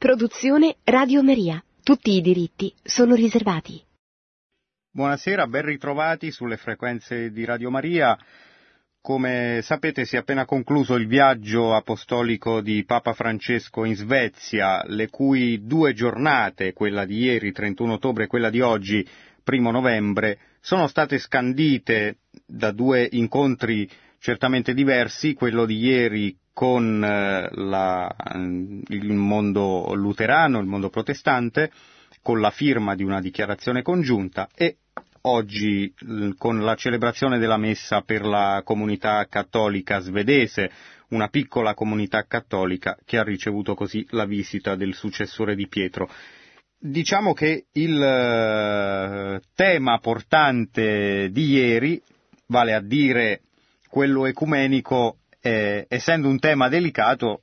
Produzione Radio Maria. Tutti i diritti sono riservati. Buonasera, ben ritrovati sulle frequenze di Radio Maria. Come sapete si è appena concluso il viaggio apostolico di Papa Francesco in Svezia, le cui due giornate, quella di ieri 31 ottobre e quella di oggi 1 novembre, sono state scandite da due incontri certamente diversi, quello di ieri con eh, la, il mondo luterano, il mondo protestante, con la firma di una dichiarazione congiunta e oggi con la celebrazione della messa per la comunità cattolica svedese, una piccola comunità cattolica che ha ricevuto così la visita del successore di Pietro. Diciamo che il eh, tema portante di ieri, vale a dire quello ecumenico, eh, essendo un tema delicato,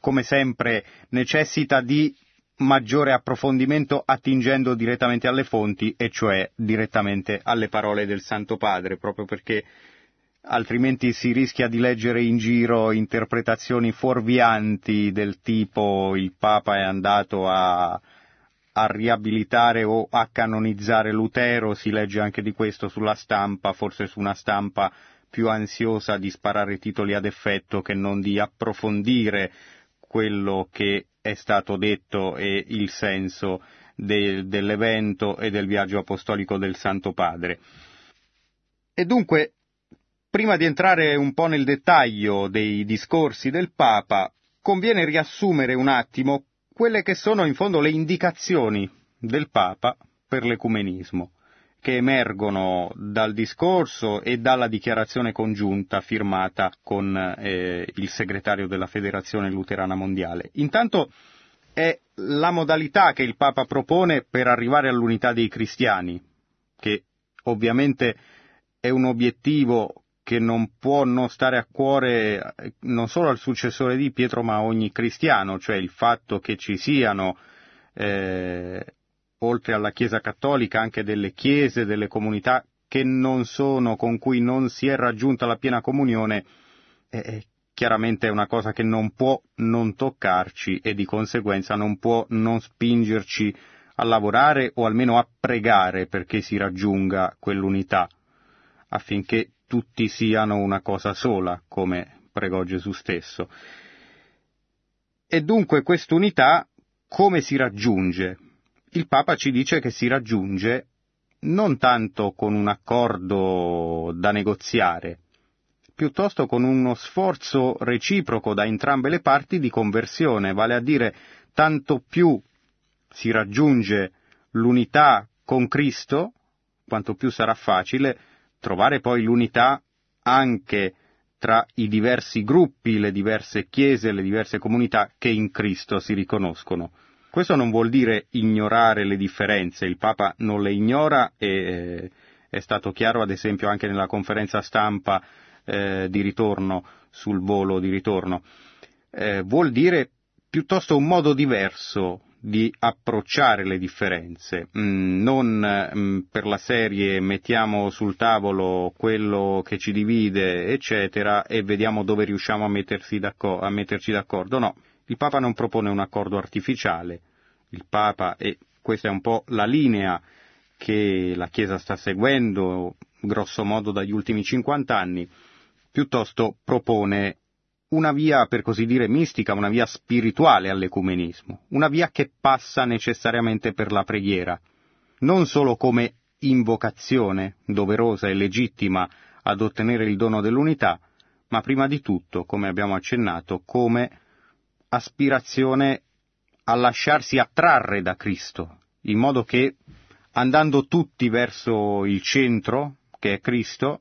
come sempre necessita di maggiore approfondimento attingendo direttamente alle fonti, e cioè direttamente alle parole del Santo Padre, proprio perché altrimenti si rischia di leggere in giro interpretazioni fuorvianti del tipo il Papa è andato a, a riabilitare o a canonizzare Lutero, si legge anche di questo sulla stampa, forse su una stampa più ansiosa di sparare titoli ad effetto che non di approfondire quello che è stato detto e il senso de, dell'evento e del viaggio apostolico del Santo Padre. E dunque, prima di entrare un po' nel dettaglio dei discorsi del Papa, conviene riassumere un attimo quelle che sono in fondo le indicazioni del Papa per l'ecumenismo che emergono dal discorso e dalla dichiarazione congiunta firmata con eh, il segretario della Federazione Luterana Mondiale. Intanto è la modalità che il Papa propone per arrivare all'unità dei cristiani, che ovviamente è un obiettivo che non può non stare a cuore eh, non solo al successore di Pietro ma a ogni cristiano, cioè il fatto che ci siano eh, oltre alla Chiesa cattolica, anche delle chiese, delle comunità che non sono, con cui non si è raggiunta la piena comunione, eh, chiaramente è una cosa che non può non toccarci e di conseguenza non può non spingerci a lavorare o almeno a pregare perché si raggiunga quell'unità, affinché tutti siano una cosa sola, come pregò Gesù stesso. E dunque quest'unità come si raggiunge? Il Papa ci dice che si raggiunge non tanto con un accordo da negoziare, piuttosto con uno sforzo reciproco da entrambe le parti di conversione, vale a dire tanto più si raggiunge l'unità con Cristo, quanto più sarà facile trovare poi l'unità anche tra i diversi gruppi, le diverse chiese, le diverse comunità che in Cristo si riconoscono. Questo non vuol dire ignorare le differenze, il Papa non le ignora e eh, è stato chiaro ad esempio anche nella conferenza stampa eh, di ritorno sul volo di ritorno. Eh, vuol dire piuttosto un modo diverso di approcciare le differenze, mm, non mm, per la serie mettiamo sul tavolo quello che ci divide, eccetera, e vediamo dove riusciamo a, a metterci d'accordo. No, il Papa non propone un accordo artificiale, il Papa, e questa è un po' la linea che la Chiesa sta seguendo, grosso modo dagli ultimi 50 anni, piuttosto propone una via, per così dire, mistica, una via spirituale all'ecumenismo, una via che passa necessariamente per la preghiera, non solo come invocazione doverosa e legittima ad ottenere il dono dell'unità, ma prima di tutto, come abbiamo accennato, come aspirazione a lasciarsi attrarre da Cristo, in modo che andando tutti verso il centro, che è Cristo,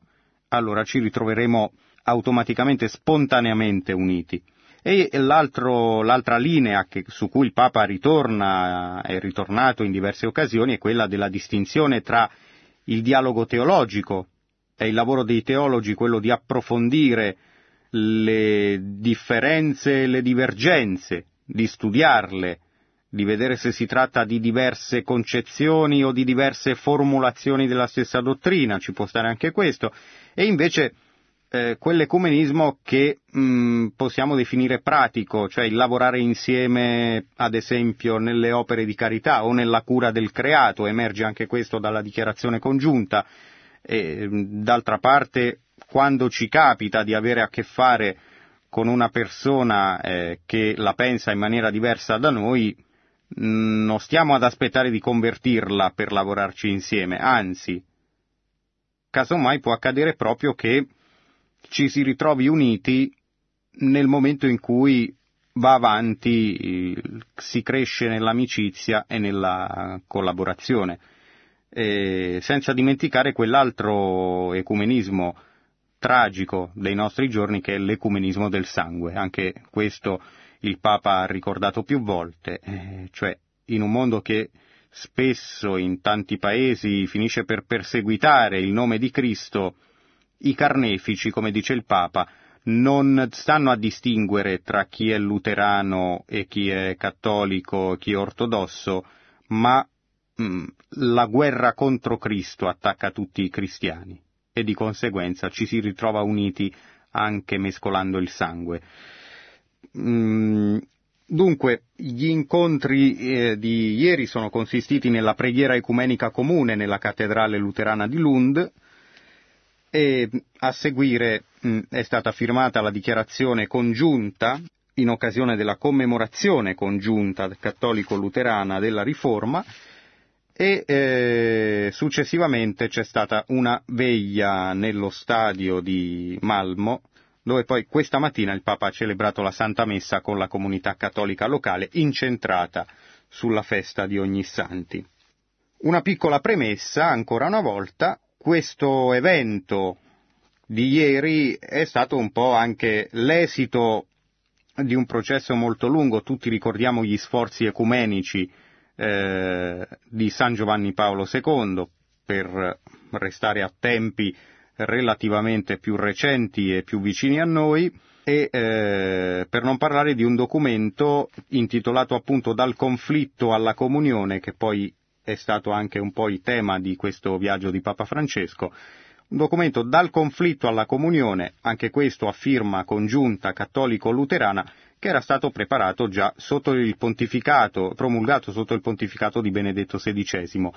allora ci ritroveremo automaticamente, spontaneamente uniti. E l'altra linea che, su cui il Papa ritorna, è ritornato in diverse occasioni, è quella della distinzione tra il dialogo teologico, è il lavoro dei teologi quello di approfondire le differenze e le divergenze, di studiarle, di vedere se si tratta di diverse concezioni o di diverse formulazioni della stessa dottrina, ci può stare anche questo, e invece eh, quell'ecumenismo che mh, mm, possiamo definire pratico, cioè il lavorare insieme, ad esempio, nelle opere di carità o nella cura del creato, emerge anche questo dalla dichiarazione congiunta. E, d'altra parte, quando ci capita di avere a che fare con una persona eh, che la pensa in maniera diversa da noi, non stiamo ad aspettare di convertirla per lavorarci insieme, anzi, casomai può accadere proprio che ci si ritrovi uniti nel momento in cui va avanti, si cresce nell'amicizia e nella collaborazione, e senza dimenticare quell'altro ecumenismo tragico dei nostri giorni che è l'ecumenismo del sangue. Anche questo il Papa ha ricordato più volte, eh, cioè in un mondo che spesso in tanti paesi finisce per perseguitare il nome di Cristo, i carnefici, come dice il Papa, non stanno a distinguere tra chi è luterano e chi è cattolico, chi è ortodosso, ma mm, la guerra contro Cristo attacca tutti i cristiani e di conseguenza ci si ritrova uniti anche mescolando il sangue. Mm, dunque, gli incontri eh, di ieri sono consistiti nella preghiera ecumenica comune nella cattedrale luterana di Lund, e a seguire mh, è stata firmata la dichiarazione congiunta in occasione della commemorazione congiunta cattolico-luterana della Riforma e eh, successivamente c'è stata una veglia nello stadio di Malmo dove poi questa mattina il Papa ha celebrato la Santa Messa con la comunità cattolica locale incentrata sulla festa di Ognissanti. Una piccola premessa, ancora una volta, questo evento di ieri è stato un po' anche l'esito di un processo molto lungo, tutti ricordiamo gli sforzi ecumenici eh, di San Giovanni Paolo II per restare a tempi relativamente più recenti e più vicini a noi e eh, per non parlare di un documento intitolato appunto Dal conflitto alla comunione che poi è stato anche un po' il tema di questo viaggio di Papa Francesco, un documento dal conflitto alla comunione, anche questo a firma congiunta cattolico-luterana, che era stato preparato già sotto il pontificato, promulgato sotto il pontificato di Benedetto XVI,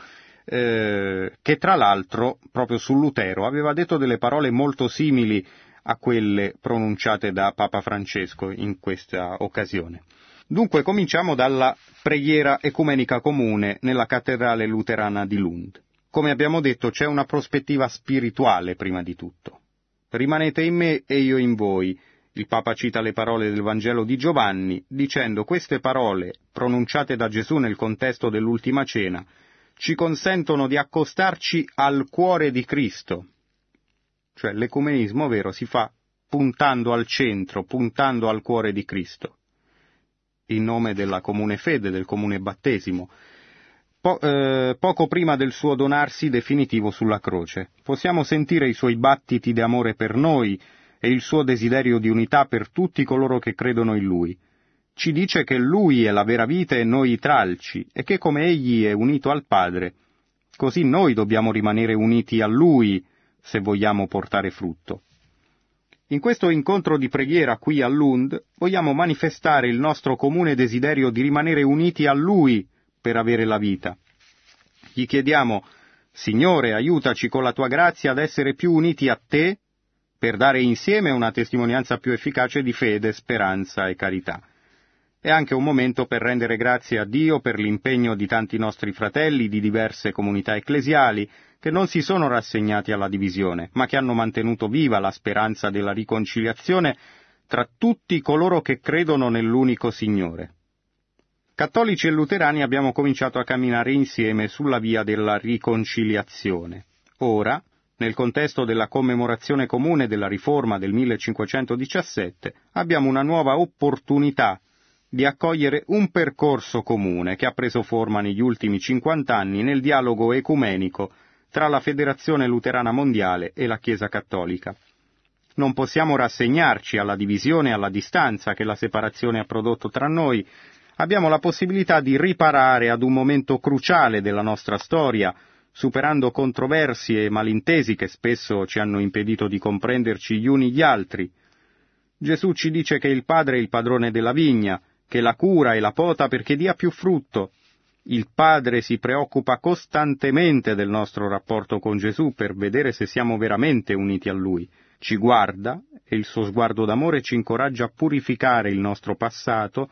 eh, che tra l'altro, proprio su Lutero, aveva detto delle parole molto simili a quelle pronunciate da Papa Francesco in questa occasione. Dunque cominciamo dalla preghiera ecumenica comune nella cattedrale luterana di Lund. Come abbiamo detto c'è una prospettiva spirituale prima di tutto. Rimanete in me e io in voi. Il Papa cita le parole del Vangelo di Giovanni, dicendo queste parole, pronunciate da Gesù nel contesto dell'ultima cena, ci consentono di accostarci al cuore di Cristo. Cioè l'ecumenismo vero si fa puntando al centro, puntando al cuore di Cristo in nome della comune fede, del comune battesimo, po- eh, poco prima del suo donarsi definitivo sulla croce. Possiamo sentire i suoi battiti di amore per noi e il suo desiderio di unità per tutti coloro che credono in lui. Ci dice che lui è la vera vita e noi i tralci, e che come egli è unito al Padre, così noi dobbiamo rimanere uniti a lui se vogliamo portare frutto. In questo incontro di preghiera qui a Lund vogliamo manifestare il nostro comune desiderio di rimanere uniti a Lui per avere la vita. Gli chiediamo, Signore, aiutaci con la tua grazia ad essere più uniti a Te per dare insieme una testimonianza più efficace di fede, speranza e carità. È anche un momento per rendere grazie a Dio per l'impegno di tanti nostri fratelli di diverse comunità ecclesiali, che non si sono rassegnati alla divisione, ma che hanno mantenuto viva la speranza della riconciliazione tra tutti coloro che credono nell'unico Signore. Cattolici e luterani abbiamo cominciato a camminare insieme sulla via della riconciliazione. Ora, nel contesto della commemorazione comune della riforma del 1517, abbiamo una nuova opportunità di accogliere un percorso comune che ha preso forma negli ultimi 50 anni nel dialogo ecumenico tra la Federazione Luterana Mondiale e la Chiesa Cattolica. Non possiamo rassegnarci alla divisione e alla distanza che la separazione ha prodotto tra noi, abbiamo la possibilità di riparare ad un momento cruciale della nostra storia, superando controversie e malintesi che spesso ci hanno impedito di comprenderci gli uni gli altri. Gesù ci dice che il Padre è il padrone della vigna, che la cura e la pota perché dia più frutto. Il Padre si preoccupa costantemente del nostro rapporto con Gesù per vedere se siamo veramente uniti a Lui. Ci guarda e il suo sguardo d'amore ci incoraggia a purificare il nostro passato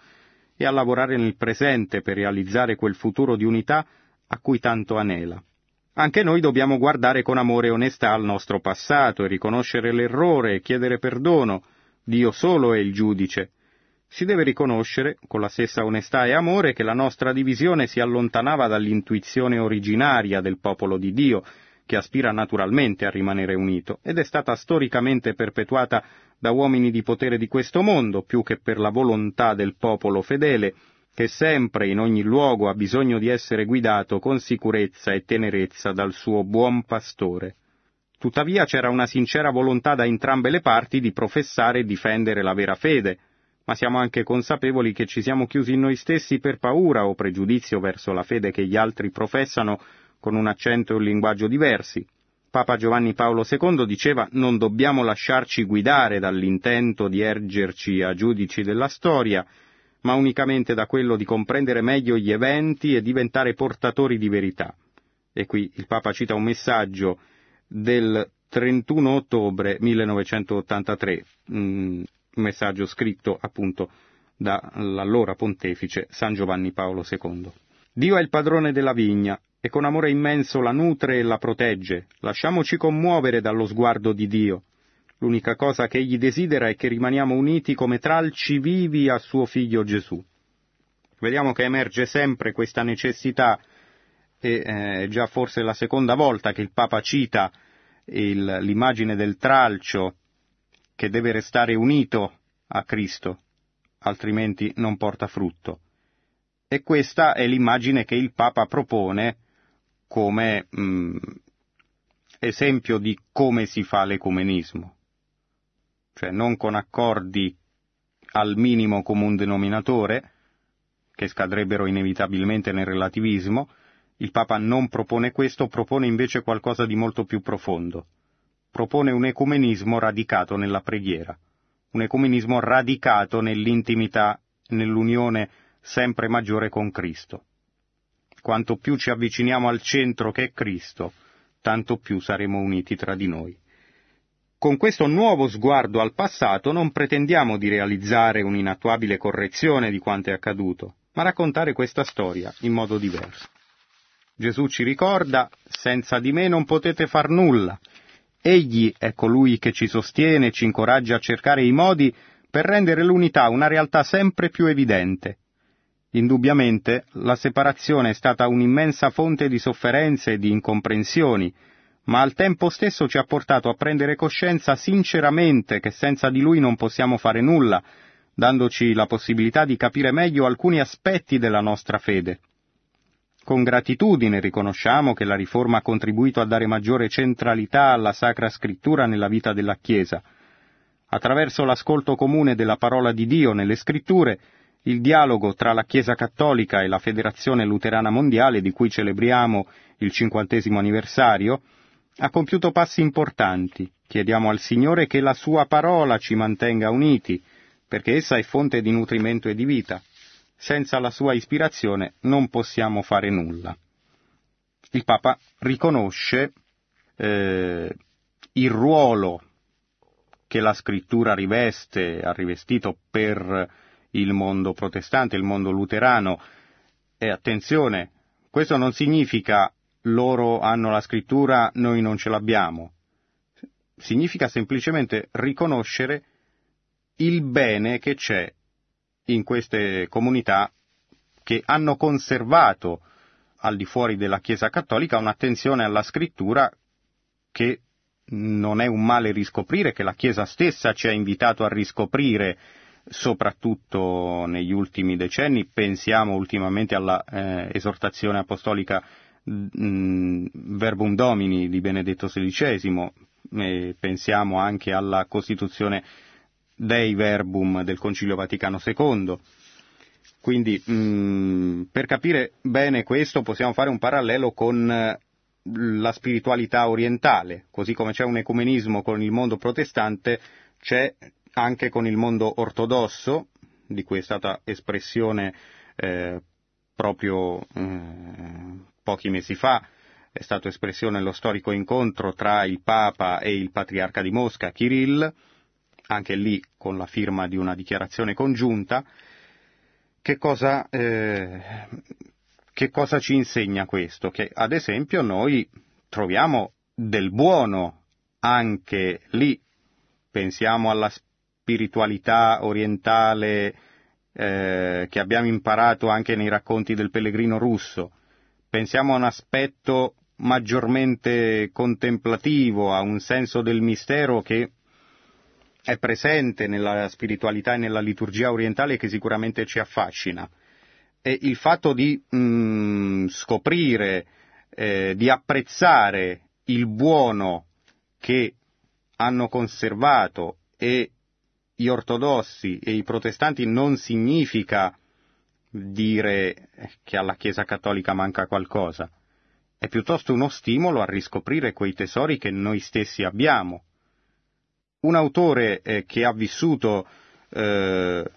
e a lavorare nel presente per realizzare quel futuro di unità a cui tanto anela. Anche noi dobbiamo guardare con amore e onestà al nostro passato e riconoscere l'errore e chiedere perdono. Dio solo è il giudice. Si deve riconoscere, con la stessa onestà e amore, che la nostra divisione si allontanava dall'intuizione originaria del popolo di Dio, che aspira naturalmente a rimanere unito, ed è stata storicamente perpetuata da uomini di potere di questo mondo, più che per la volontà del popolo fedele, che sempre in ogni luogo ha bisogno di essere guidato con sicurezza e tenerezza dal suo buon pastore. Tuttavia c'era una sincera volontà da entrambe le parti di professare e difendere la vera fede, ma siamo anche consapevoli che ci siamo chiusi in noi stessi per paura o pregiudizio verso la fede che gli altri professano con un accento e un linguaggio diversi. Papa Giovanni Paolo II diceva non dobbiamo lasciarci guidare dall'intento di ergerci a giudici della storia, ma unicamente da quello di comprendere meglio gli eventi e diventare portatori di verità. E qui il Papa cita un messaggio del 31 ottobre 1983, un messaggio scritto appunto dall'allora pontefice San Giovanni Paolo II. Dio è il padrone della vigna e con amore immenso la nutre e la protegge. Lasciamoci commuovere dallo sguardo di Dio. L'unica cosa che egli desidera è che rimaniamo uniti come tralci vivi a suo figlio Gesù. Vediamo che emerge sempre questa necessità, e eh, già forse la seconda volta che il Papa cita il, l'immagine del tralcio che deve restare unito a Cristo, altrimenti non porta frutto. E questa è l'immagine che il Papa propone come mh, mm, esempio di come si fa l'ecumenismo, cioè non con accordi al minimo comune denominatore, che scadrebbero inevitabilmente nel relativismo, il Papa non propone questo, propone invece qualcosa di molto più profondo. Propone un ecumenismo radicato nella preghiera, un ecumenismo radicato nell'intimità, nell'unione sempre maggiore con Cristo quanto più ci avviciniamo al centro che è Cristo, tanto più saremo uniti tra di noi. Con questo nuovo sguardo al passato non pretendiamo di realizzare un'inattuabile correzione di quanto è accaduto, ma raccontare questa storia in modo diverso. Gesù ci ricorda, senza di me non potete far nulla. Egli è colui che ci sostiene e ci incoraggia a cercare i modi per rendere l'unità una realtà sempre più evidente, Indubbiamente la separazione è stata un'immensa fonte di sofferenze e di incomprensioni, ma al tempo stesso ci ha portato a prendere coscienza sinceramente che senza di lui non possiamo fare nulla, dandoci la possibilità di capire meglio alcuni aspetti della nostra fede. Con gratitudine riconosciamo che la riforma ha contribuito a dare maggiore centralità alla Sacra Scrittura nella vita della Chiesa. Attraverso l'ascolto comune della parola di Dio nelle Scritture, il dialogo tra la Chiesa Cattolica e la Federazione Luterana Mondiale, di cui celebriamo il cinquantesimo anniversario, ha compiuto passi importanti. Chiediamo al Signore che la Sua parola ci mantenga uniti, perché essa è fonte di nutrimento e di vita. Senza la Sua ispirazione non possiamo fare nulla. Il Papa riconosce eh, il ruolo che la scrittura riveste, ha rivestito per il mondo protestante, il mondo luterano. E attenzione, questo non significa loro hanno la scrittura, noi non ce l'abbiamo. Significa semplicemente riconoscere il bene che c'è in queste comunità che hanno conservato al di fuori della Chiesa cattolica un'attenzione alla scrittura che non è un male riscoprire, che la Chiesa stessa ci ha invitato a riscoprire soprattutto negli ultimi decenni, pensiamo ultimamente alla eh, esortazione apostolica mh, mm, Verbum Domini di Benedetto XVI, pensiamo anche alla Costituzione Dei Verbum del Concilio Vaticano II. Quindi mh, mm, per capire bene questo possiamo fare un parallelo con la spiritualità orientale, così come c'è un ecumenismo con il mondo protestante, c'è anche con il mondo ortodosso, di cui è stata espressione eh, proprio eh, pochi mesi fa, è stato espressione lo storico incontro tra il Papa e il Patriarca di Mosca, Kirill, anche lì con la firma di una dichiarazione congiunta. Che cosa, eh, che cosa ci insegna questo? Che ad esempio noi troviamo del buono anche lì, pensiamo alla spiritualità orientale eh, che abbiamo imparato anche nei racconti del pellegrino russo, pensiamo a un aspetto maggiormente contemplativo, a un senso del mistero che è presente nella spiritualità e nella liturgia orientale che sicuramente ci affascina. E il fatto di mh, mm, scoprire, eh, di apprezzare il buono che hanno conservato e gli ortodossi e i protestanti non significa dire che alla Chiesa cattolica manca qualcosa, è piuttosto uno stimolo a riscoprire quei tesori che noi stessi abbiamo. Un autore eh, che ha vissuto eh,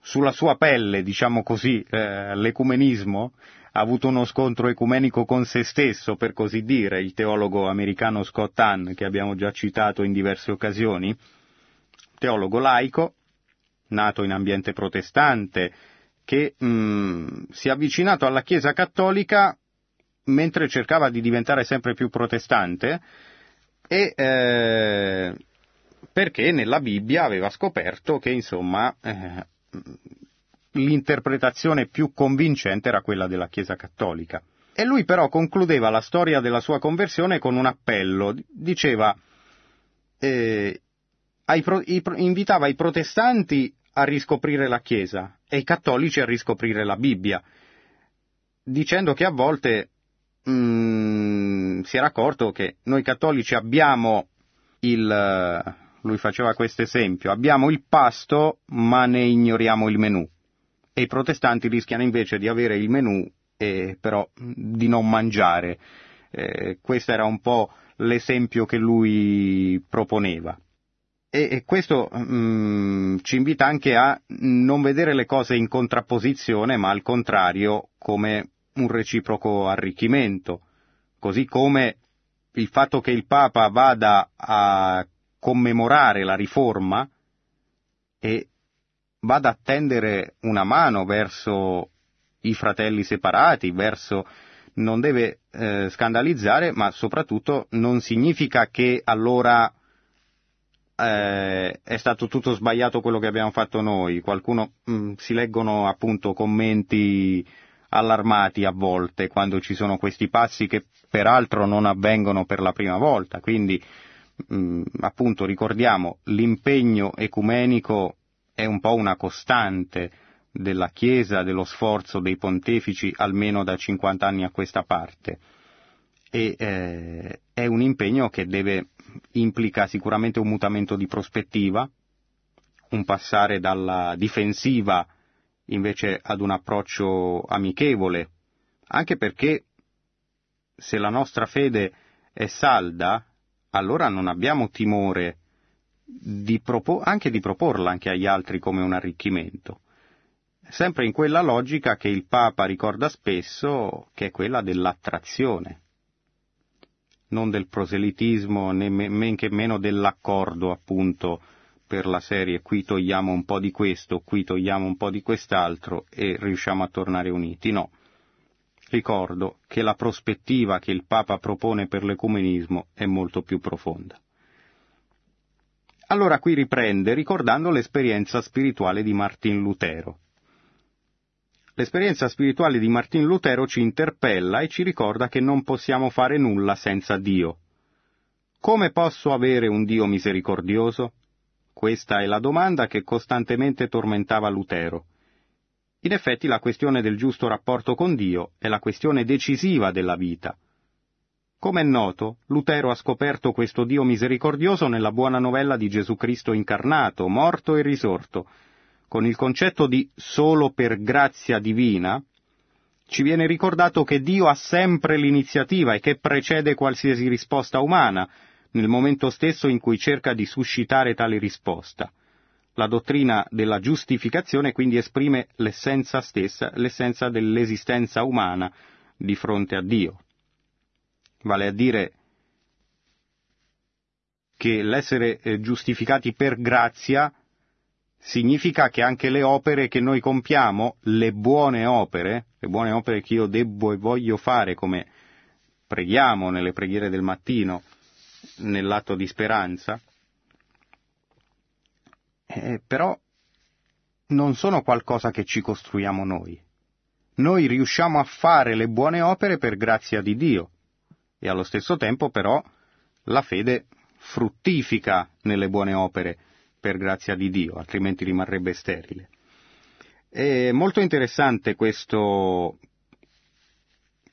sulla sua pelle, diciamo così, eh, l'ecumenismo, ha avuto uno scontro ecumenico con se stesso, per così dire, il teologo americano Scott Hahn, che abbiamo già citato in diverse occasioni, teologo laico, nato in ambiente protestante, che mh, mm, si è avvicinato alla Chiesa cattolica mentre cercava di diventare sempre più protestante e eh, perché nella Bibbia aveva scoperto che insomma eh, l'interpretazione più convincente era quella della Chiesa cattolica. E lui però concludeva la storia della sua conversione con un appello, diceva, eh, ai, i, invitava i protestanti a riscoprire la Chiesa e i cattolici a riscoprire la Bibbia, dicendo che a volte mm, si era accorto che noi cattolici abbiamo il, lui faceva questo esempio, abbiamo il pasto ma ne ignoriamo il menù e i protestanti rischiano invece di avere il menù e però di non mangiare. Eh, questo era un po' l'esempio che lui proponeva. E, questo mm, ci invita anche a non vedere le cose in contrapposizione, ma al contrario come un reciproco arricchimento, così come il fatto che il Papa vada a commemorare la riforma e vada a tendere una mano verso i fratelli separati, verso non deve eh, scandalizzare, ma soprattutto non significa che allora eh, è stato tutto sbagliato quello che abbiamo fatto noi, qualcuno mh, mm, si leggono appunto commenti allarmati a volte quando ci sono questi passi che peraltro non avvengono per la prima volta, quindi mh, mm, appunto ricordiamo l'impegno ecumenico è un po' una costante della Chiesa, dello sforzo dei pontefici almeno da 50 anni a questa parte. E eh, è un impegno che deve implica sicuramente un mutamento di prospettiva, un passare dalla difensiva invece ad un approccio amichevole, anche perché se la nostra fede è salda, allora non abbiamo timore di propo- anche di proporla anche agli altri come un arricchimento, sempre in quella logica che il Papa ricorda spesso, che è quella dell'attrazione non del proselitismo, né men che meno dell'accordo appunto per la serie qui togliamo un po' di questo, qui togliamo un po' di quest'altro e riusciamo a tornare uniti. No. Ricordo che la prospettiva che il Papa propone per l'ecumenismo è molto più profonda. Allora qui riprende ricordando l'esperienza spirituale di Martin Lutero. L'esperienza spirituale di Martin Lutero ci interpella e ci ricorda che non possiamo fare nulla senza Dio. Come posso avere un Dio misericordioso? Questa è la domanda che costantemente tormentava Lutero. In effetti la questione del giusto rapporto con Dio è la questione decisiva della vita. Come è noto, Lutero ha scoperto questo Dio misericordioso nella buona novella di Gesù Cristo incarnato, morto e risorto, con il concetto di solo per grazia divina, ci viene ricordato che Dio ha sempre l'iniziativa e che precede qualsiasi risposta umana, nel momento stesso in cui cerca di suscitare tale risposta. La dottrina della giustificazione quindi esprime l'essenza stessa, l'essenza dell'esistenza umana di fronte a Dio. Vale a dire che l'essere eh, giustificati per grazia significa che anche le opere che noi compiamo, le buone opere, le buone opere che io debbo e voglio fare come preghiamo nelle preghiere del mattino, nell'atto di speranza, eh, però non sono qualcosa che ci costruiamo noi. Noi riusciamo a fare le buone opere per grazia di Dio e allo stesso tempo però la fede fruttifica nelle buone opere per grazia di Dio, altrimenti rimarrebbe sterile. È molto interessante questo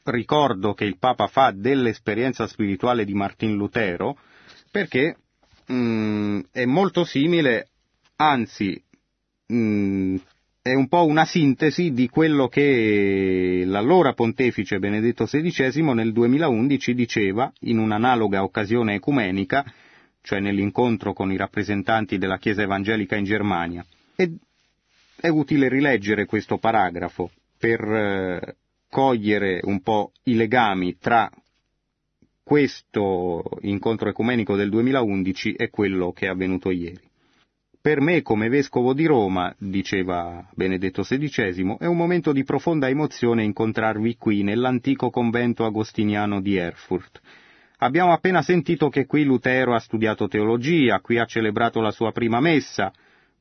ricordo che il Papa fa dell'esperienza spirituale di Martin Lutero, perché mh, mm, è molto simile, anzi mh, mm, è un po' una sintesi di quello che l'allora pontefice Benedetto XVI nel 2011 diceva in un'analoga occasione ecumenica, cioè nell'incontro con i rappresentanti della Chiesa evangelica in Germania. Ed è utile rileggere questo paragrafo per eh, cogliere un po' i legami tra questo incontro ecumenico del 2011 e quello che è avvenuto ieri. Per me, come vescovo di Roma, diceva Benedetto XVI, è un momento di profonda emozione incontrarvi qui nell'antico convento agostiniano di Erfurt. Abbiamo appena sentito che qui Lutero ha studiato teologia, qui ha celebrato la sua prima messa.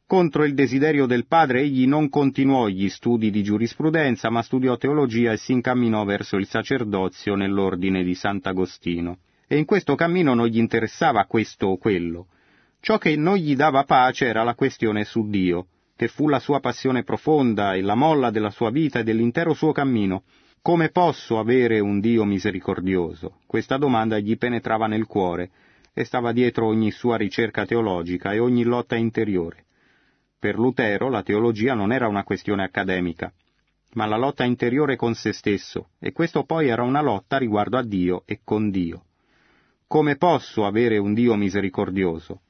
Contro il desiderio del padre egli non continuò gli studi di giurisprudenza, ma studiò teologia e si incamminò verso il sacerdozio nell'ordine di Sant'Agostino. E in questo cammino non gli interessava questo o quello. Ciò che non gli dava pace era la questione su Dio, che fu la sua passione profonda e la molla della sua vita e dell'intero suo cammino. Come posso avere un Dio misericordioso? Questa domanda gli penetrava nel cuore e stava dietro ogni sua ricerca teologica e ogni lotta interiore. Per Lutero la teologia non era una questione accademica, ma la lotta interiore con se stesso, e questo poi era una lotta riguardo a Dio e con Dio. Come posso avere un Dio misericordioso?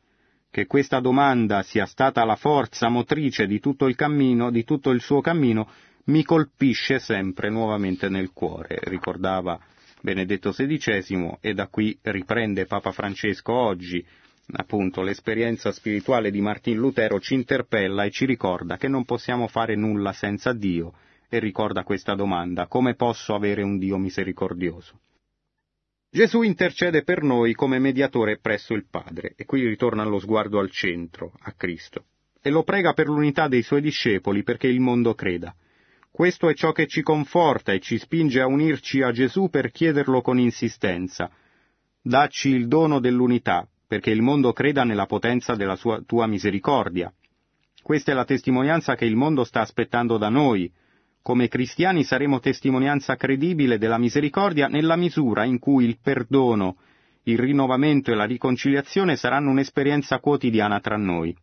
Che questa domanda sia stata la forza motrice di tutto il cammino, di tutto il suo cammino, mi colpisce sempre nuovamente nel cuore, ricordava Benedetto XVI e da qui riprende Papa Francesco oggi, appunto l'esperienza spirituale di Martin Lutero ci interpella e ci ricorda che non possiamo fare nulla senza Dio e ricorda questa domanda, come posso avere un Dio misericordioso? Gesù intercede per noi come mediatore presso il Padre, e qui ritorna lo sguardo al centro, a Cristo, e lo prega per l'unità dei suoi discepoli perché il mondo creda. Questo è ciò che ci conforta e ci spinge a unirci a Gesù per chiederlo con insistenza. Dacci il dono dell'unità, perché il mondo creda nella potenza della sua, tua misericordia. Questa è la testimonianza che il mondo sta aspettando da noi, come cristiani saremo testimonianza credibile della misericordia nella misura in cui il perdono, il rinnovamento e la riconciliazione saranno un'esperienza quotidiana tra noi.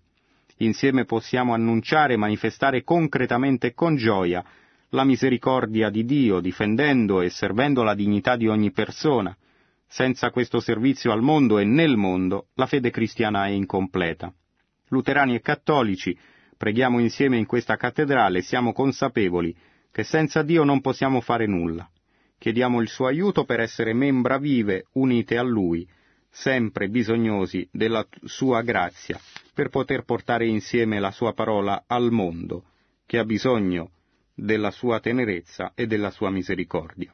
Insieme possiamo annunciare e manifestare concretamente e con gioia la misericordia di Dio, difendendo e servendo la dignità di ogni persona. Senza questo servizio al mondo e nel mondo, la fede cristiana è incompleta. Luterani e cattolici, preghiamo insieme in questa cattedrale, siamo consapevoli che senza Dio non possiamo fare nulla. Chiediamo il suo aiuto per essere membra vive, unite a Lui, sempre bisognosi della sua grazia, per poter portare insieme la sua parola al mondo, che ha bisogno della sua tenerezza e della sua misericordia.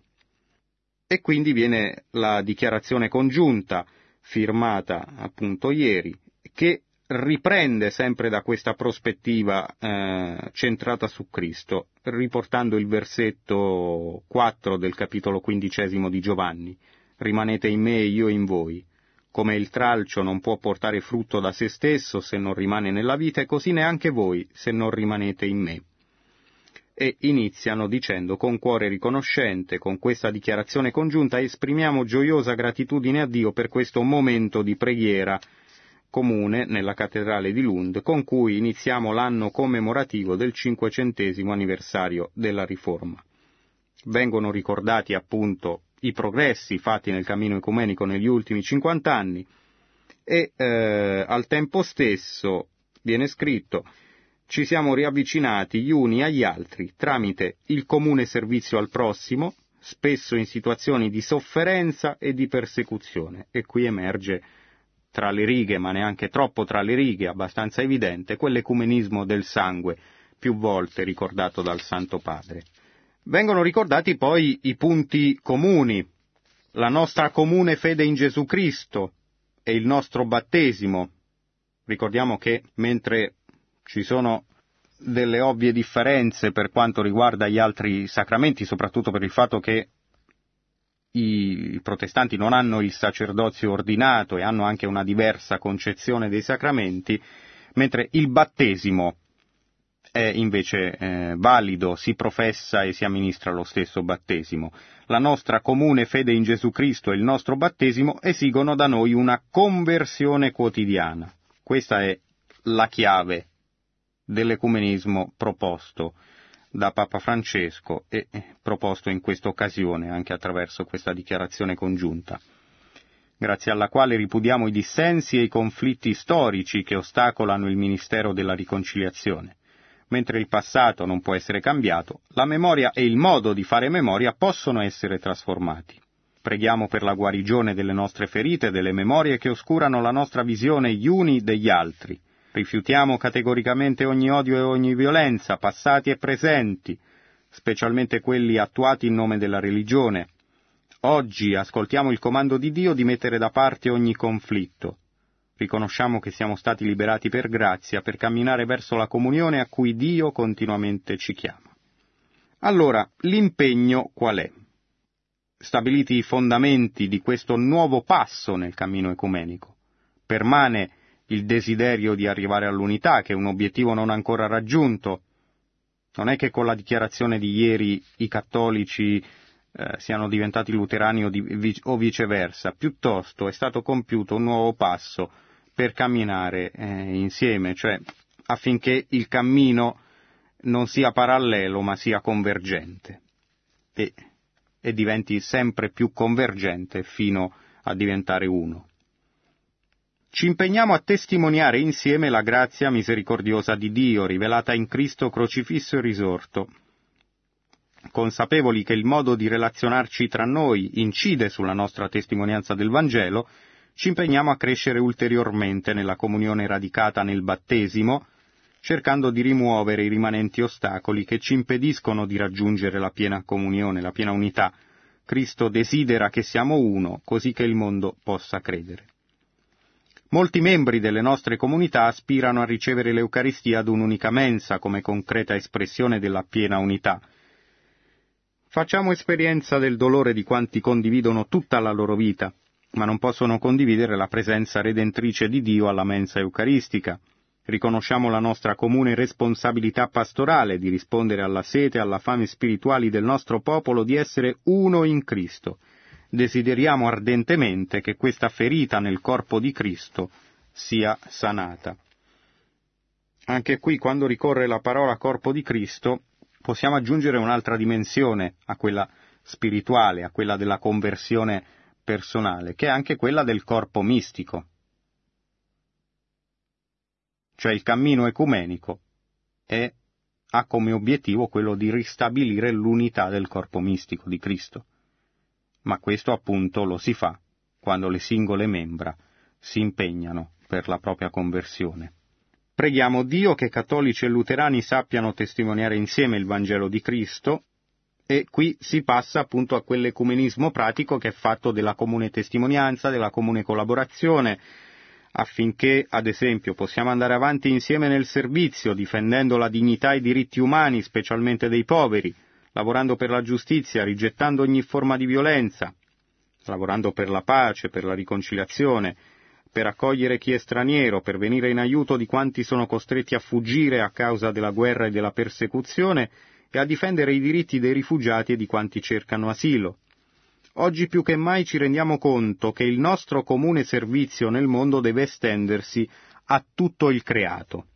E quindi viene la dichiarazione congiunta, firmata appunto ieri, che riprende sempre da questa prospettiva eh, centrata su Cristo, riportando il versetto 4 del capitolo quindicesimo di Giovanni. Rimanete in me e io in voi. Come il tralcio non può portare frutto da se stesso se non rimane nella vita, e così neanche voi se non rimanete in me. E iniziano dicendo con cuore riconoscente, con questa dichiarazione congiunta, esprimiamo gioiosa gratitudine a Dio per questo momento di preghiera comune nella cattedrale di Lund, con cui iniziamo l'anno commemorativo del cinquecentesimo anniversario della Riforma. vengono ricordati appunto i progressi fatti nel cammino ecumenico negli ultimi 50 anni e eh, al tempo stesso viene scritto ci siamo riavvicinati gli uni agli altri tramite il comune servizio al prossimo, spesso in situazioni di sofferenza e di persecuzione. E qui emerge tra le righe, ma neanche troppo tra le righe, abbastanza evidente, quell'ecumenismo del sangue, più volte ricordato dal Santo Padre. Vengono ricordati poi i punti comuni, la nostra comune fede in Gesù Cristo e il nostro battesimo. Ricordiamo che mentre ci sono delle ovvie differenze per quanto riguarda gli altri sacramenti, soprattutto per il fatto che i protestanti non hanno il sacerdozio ordinato e hanno anche una diversa concezione dei sacramenti, mentre il battesimo è invece eh, valido, si professa e si amministra lo stesso battesimo. La nostra comune fede in Gesù Cristo e il nostro battesimo esigono da noi una conversione quotidiana. Questa è la chiave dell'ecumenismo proposto da Papa Francesco e proposto in questa occasione anche attraverso questa dichiarazione congiunta, grazie alla quale ripudiamo i dissensi e i conflitti storici che ostacolano il ministero della riconciliazione. Mentre il passato non può essere cambiato, la memoria e il modo di fare memoria possono essere trasformati. Preghiamo per la guarigione delle nostre ferite e delle memorie che oscurano la nostra visione gli uni degli altri, Rifiutiamo categoricamente ogni odio e ogni violenza, passati e presenti, specialmente quelli attuati in nome della religione. Oggi ascoltiamo il comando di Dio di mettere da parte ogni conflitto. Riconosciamo che siamo stati liberati per grazia per camminare verso la comunione a cui Dio continuamente ci chiama. Allora, l'impegno qual è? Stabiliti i fondamenti di questo nuovo passo nel cammino ecumenico, permane il desiderio di arrivare all'unità, che è un obiettivo non ancora raggiunto. Non è che con la dichiarazione di ieri i cattolici eh, siano diventati luterani o, di, o, viceversa, piuttosto è stato compiuto un nuovo passo per camminare eh, insieme, cioè affinché il cammino non sia parallelo ma sia convergente. E, e diventi sempre più convergente fino a diventare uno ci impegniamo a testimoniare insieme la grazia misericordiosa di Dio rivelata in Cristo crocifisso e risorto. Consapevoli che il modo di relazionarci tra noi incide sulla nostra testimonianza del Vangelo, ci impegniamo a crescere ulteriormente nella comunione radicata nel battesimo, cercando di rimuovere i rimanenti ostacoli che ci impediscono di raggiungere la piena comunione, la piena unità. Cristo desidera che siamo uno, così che il mondo possa credere. Molti membri delle nostre comunità aspirano a ricevere l'Eucaristia ad un'unica mensa come concreta espressione della piena unità. Facciamo esperienza del dolore di quanti condividono tutta la loro vita, ma non possono condividere la presenza redentrice di Dio alla mensa eucaristica. Riconosciamo la nostra comune responsabilità pastorale di rispondere alla sete e alla fame spirituali del nostro popolo di essere uno in Cristo desideriamo ardentemente che questa ferita nel corpo di Cristo sia sanata. Anche qui, quando ricorre la parola corpo di Cristo, possiamo aggiungere un'altra dimensione a quella spirituale, a quella della conversione personale, che è anche quella del corpo mistico. Cioè il cammino ecumenico è, ha come obiettivo quello di ristabilire l'unità del corpo mistico di Cristo ma questo appunto lo si fa quando le singole membra si impegnano per la propria conversione. Preghiamo Dio che cattolici e luterani sappiano testimoniare insieme il Vangelo di Cristo e qui si passa appunto a quell'ecumenismo pratico che è fatto della comune testimonianza, della comune collaborazione, affinché, ad esempio, possiamo andare avanti insieme nel servizio, difendendo la dignità e i diritti umani, specialmente dei poveri, lavorando per la giustizia, rigettando ogni forma di violenza, lavorando per la pace, per la riconciliazione, per accogliere chi è straniero, per venire in aiuto di quanti sono costretti a fuggire a causa della guerra e della persecuzione e a difendere i diritti dei rifugiati e di quanti cercano asilo. Oggi più che mai ci rendiamo conto che il nostro comune servizio nel mondo deve estendersi a tutto il creato,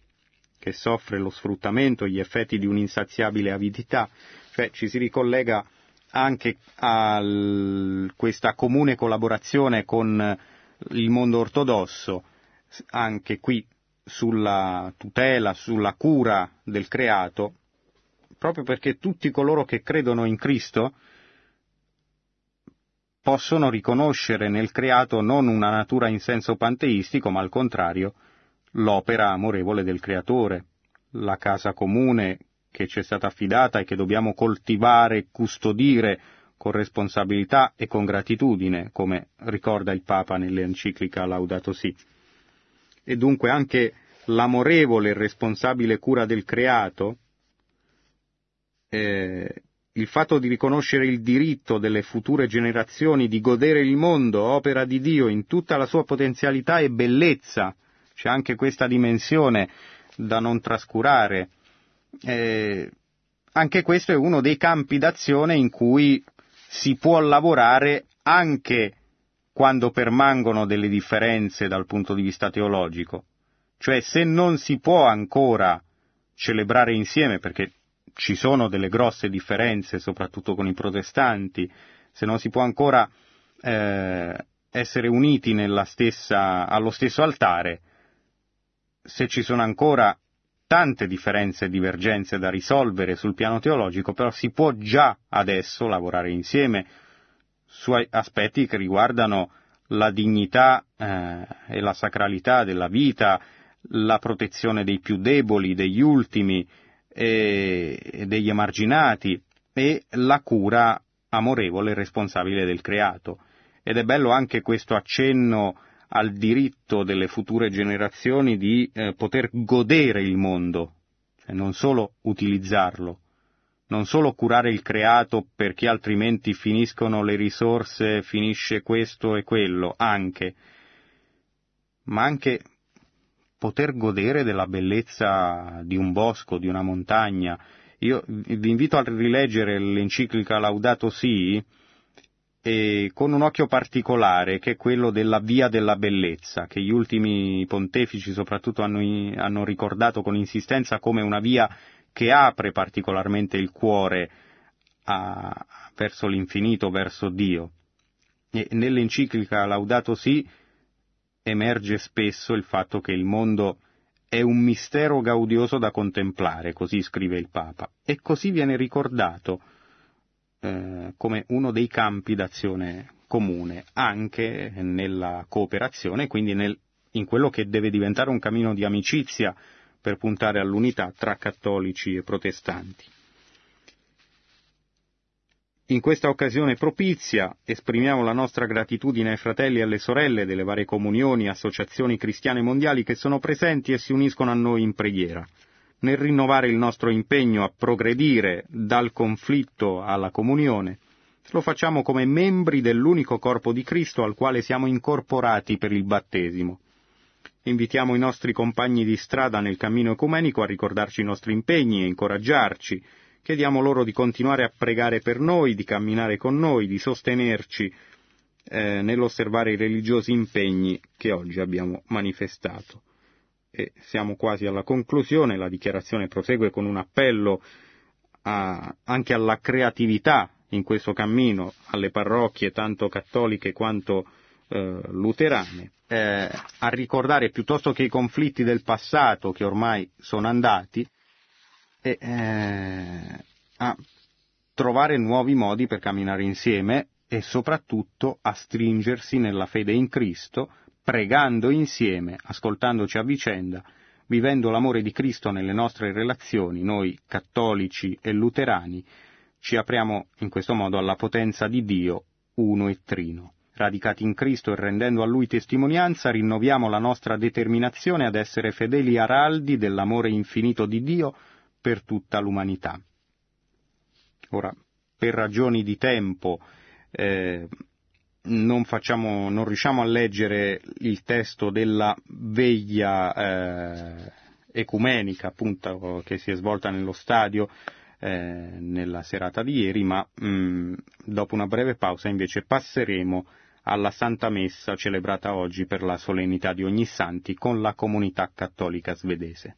che soffre lo sfruttamento e gli effetti di un'insaziabile avidità, cioè ci si ricollega anche a questa comune collaborazione con il mondo ortodosso, anche qui sulla tutela, sulla cura del creato, proprio perché tutti coloro che credono in Cristo possono riconoscere nel creato non una natura in senso panteistico, ma al contrario l'opera amorevole del creatore, la casa comune che ci è stata affidata e che dobbiamo coltivare e custodire con responsabilità e con gratitudine, come ricorda il Papa nell'enciclica Laudato Si. E dunque anche l'amorevole e responsabile cura del creato, eh, il fatto di riconoscere il diritto delle future generazioni di godere il mondo, opera di Dio, in tutta la sua potenzialità e bellezza, c'è anche questa dimensione da non trascurare, eh, anche questo è uno dei campi d'azione in cui si può lavorare anche quando permangono delle differenze dal punto di vista teologico. Cioè se non si può ancora celebrare insieme, perché ci sono delle grosse differenze, soprattutto con i protestanti, se non si può ancora eh, essere uniti stessa, allo stesso altare, se ci sono ancora tante differenze e divergenze da risolvere sul piano teologico, però si può già adesso lavorare insieme su aspetti che riguardano la dignità eh, e la sacralità della vita, la protezione dei più deboli, degli ultimi e, degli emarginati e la cura amorevole e responsabile del creato. Ed è bello anche questo accenno al diritto delle future generazioni di eh, poter godere il mondo, cioè non solo utilizzarlo, non solo curare il creato perché altrimenti finiscono le risorse, finisce questo e quello, anche, ma anche poter godere della bellezza di un bosco, di una montagna. Io vi invito a rileggere l'enciclica Laudato Si, e con un occhio particolare che è quello della via della bellezza, che gli ultimi pontefici soprattutto hanno, hanno ricordato con insistenza come una via che apre particolarmente il cuore a, verso l'infinito, verso Dio. E nell'enciclica Laudato Si emerge spesso il fatto che il mondo è un mistero gaudioso da contemplare, così scrive il Papa, e così viene ricordato eh, come uno dei campi d'azione comune, anche nella cooperazione, quindi nel, in quello che deve diventare un cammino di amicizia per puntare all'unità tra cattolici e protestanti. In questa occasione propizia esprimiamo la nostra gratitudine ai fratelli e alle sorelle delle varie comunioni e associazioni cristiane mondiali che sono presenti e si uniscono a noi in preghiera nel rinnovare il nostro impegno a progredire dal conflitto alla comunione, lo facciamo come membri dell'unico corpo di Cristo al quale siamo incorporati per il battesimo. Invitiamo i nostri compagni di strada nel cammino ecumenico a ricordarci i nostri impegni e incoraggiarci. Chiediamo loro di continuare a pregare per noi, di camminare con noi, di sostenerci eh, nell'osservare i religiosi impegni che oggi abbiamo manifestato e siamo quasi alla conclusione, la dichiarazione prosegue con un appello a, anche alla creatività in questo cammino, alle parrocchie tanto cattoliche quanto eh, luterane, eh, a ricordare piuttosto che i conflitti del passato che ormai sono andati, e, eh, a trovare nuovi modi per camminare insieme e soprattutto a stringersi nella fede in Cristo, pregando insieme, ascoltandoci a vicenda, vivendo l'amore di Cristo nelle nostre relazioni, noi cattolici e luterani, ci apriamo in questo modo alla potenza di Dio, uno e trino. Radicati in Cristo e rendendo a Lui testimonianza, rinnoviamo la nostra determinazione ad essere fedeli araldi dell'amore infinito di Dio per tutta l'umanità. Ora, per ragioni di tempo, eh, non, facciamo, non riusciamo a leggere il testo della veglia eh, ecumenica appunto che si è svolta nello stadio eh, nella serata di ieri, ma mh, mm, dopo una breve pausa invece passeremo alla Santa Messa celebrata oggi per la solennità di ogni santi con la comunità cattolica svedese.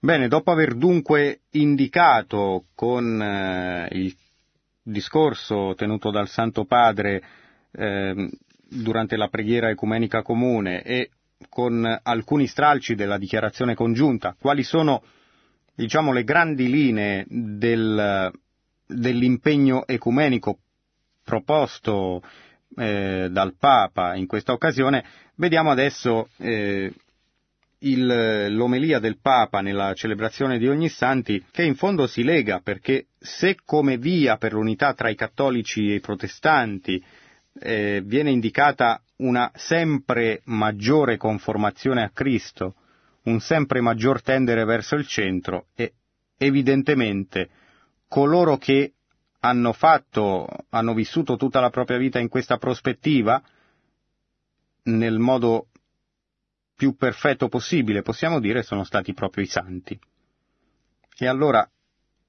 Bene, dopo aver dunque indicato con eh, il discorso tenuto dal Santo Padre eh, durante la preghiera ecumenica comune e con alcuni stralci della dichiarazione congiunta, quali sono diciamo, le grandi linee del, dell'impegno ecumenico proposto eh, dal Papa in questa occasione, vediamo adesso eh, il, l'omelia del Papa nella celebrazione di ogni santi che in fondo si lega perché se come via per l'unità tra i cattolici e i protestanti eh, viene indicata una sempre maggiore conformazione a Cristo, un sempre maggior tendere verso il centro e evidentemente coloro che hanno fatto, hanno vissuto tutta la propria vita in questa prospettiva, nel modo più perfetto possibile, possiamo dire, sono stati proprio i santi. E allora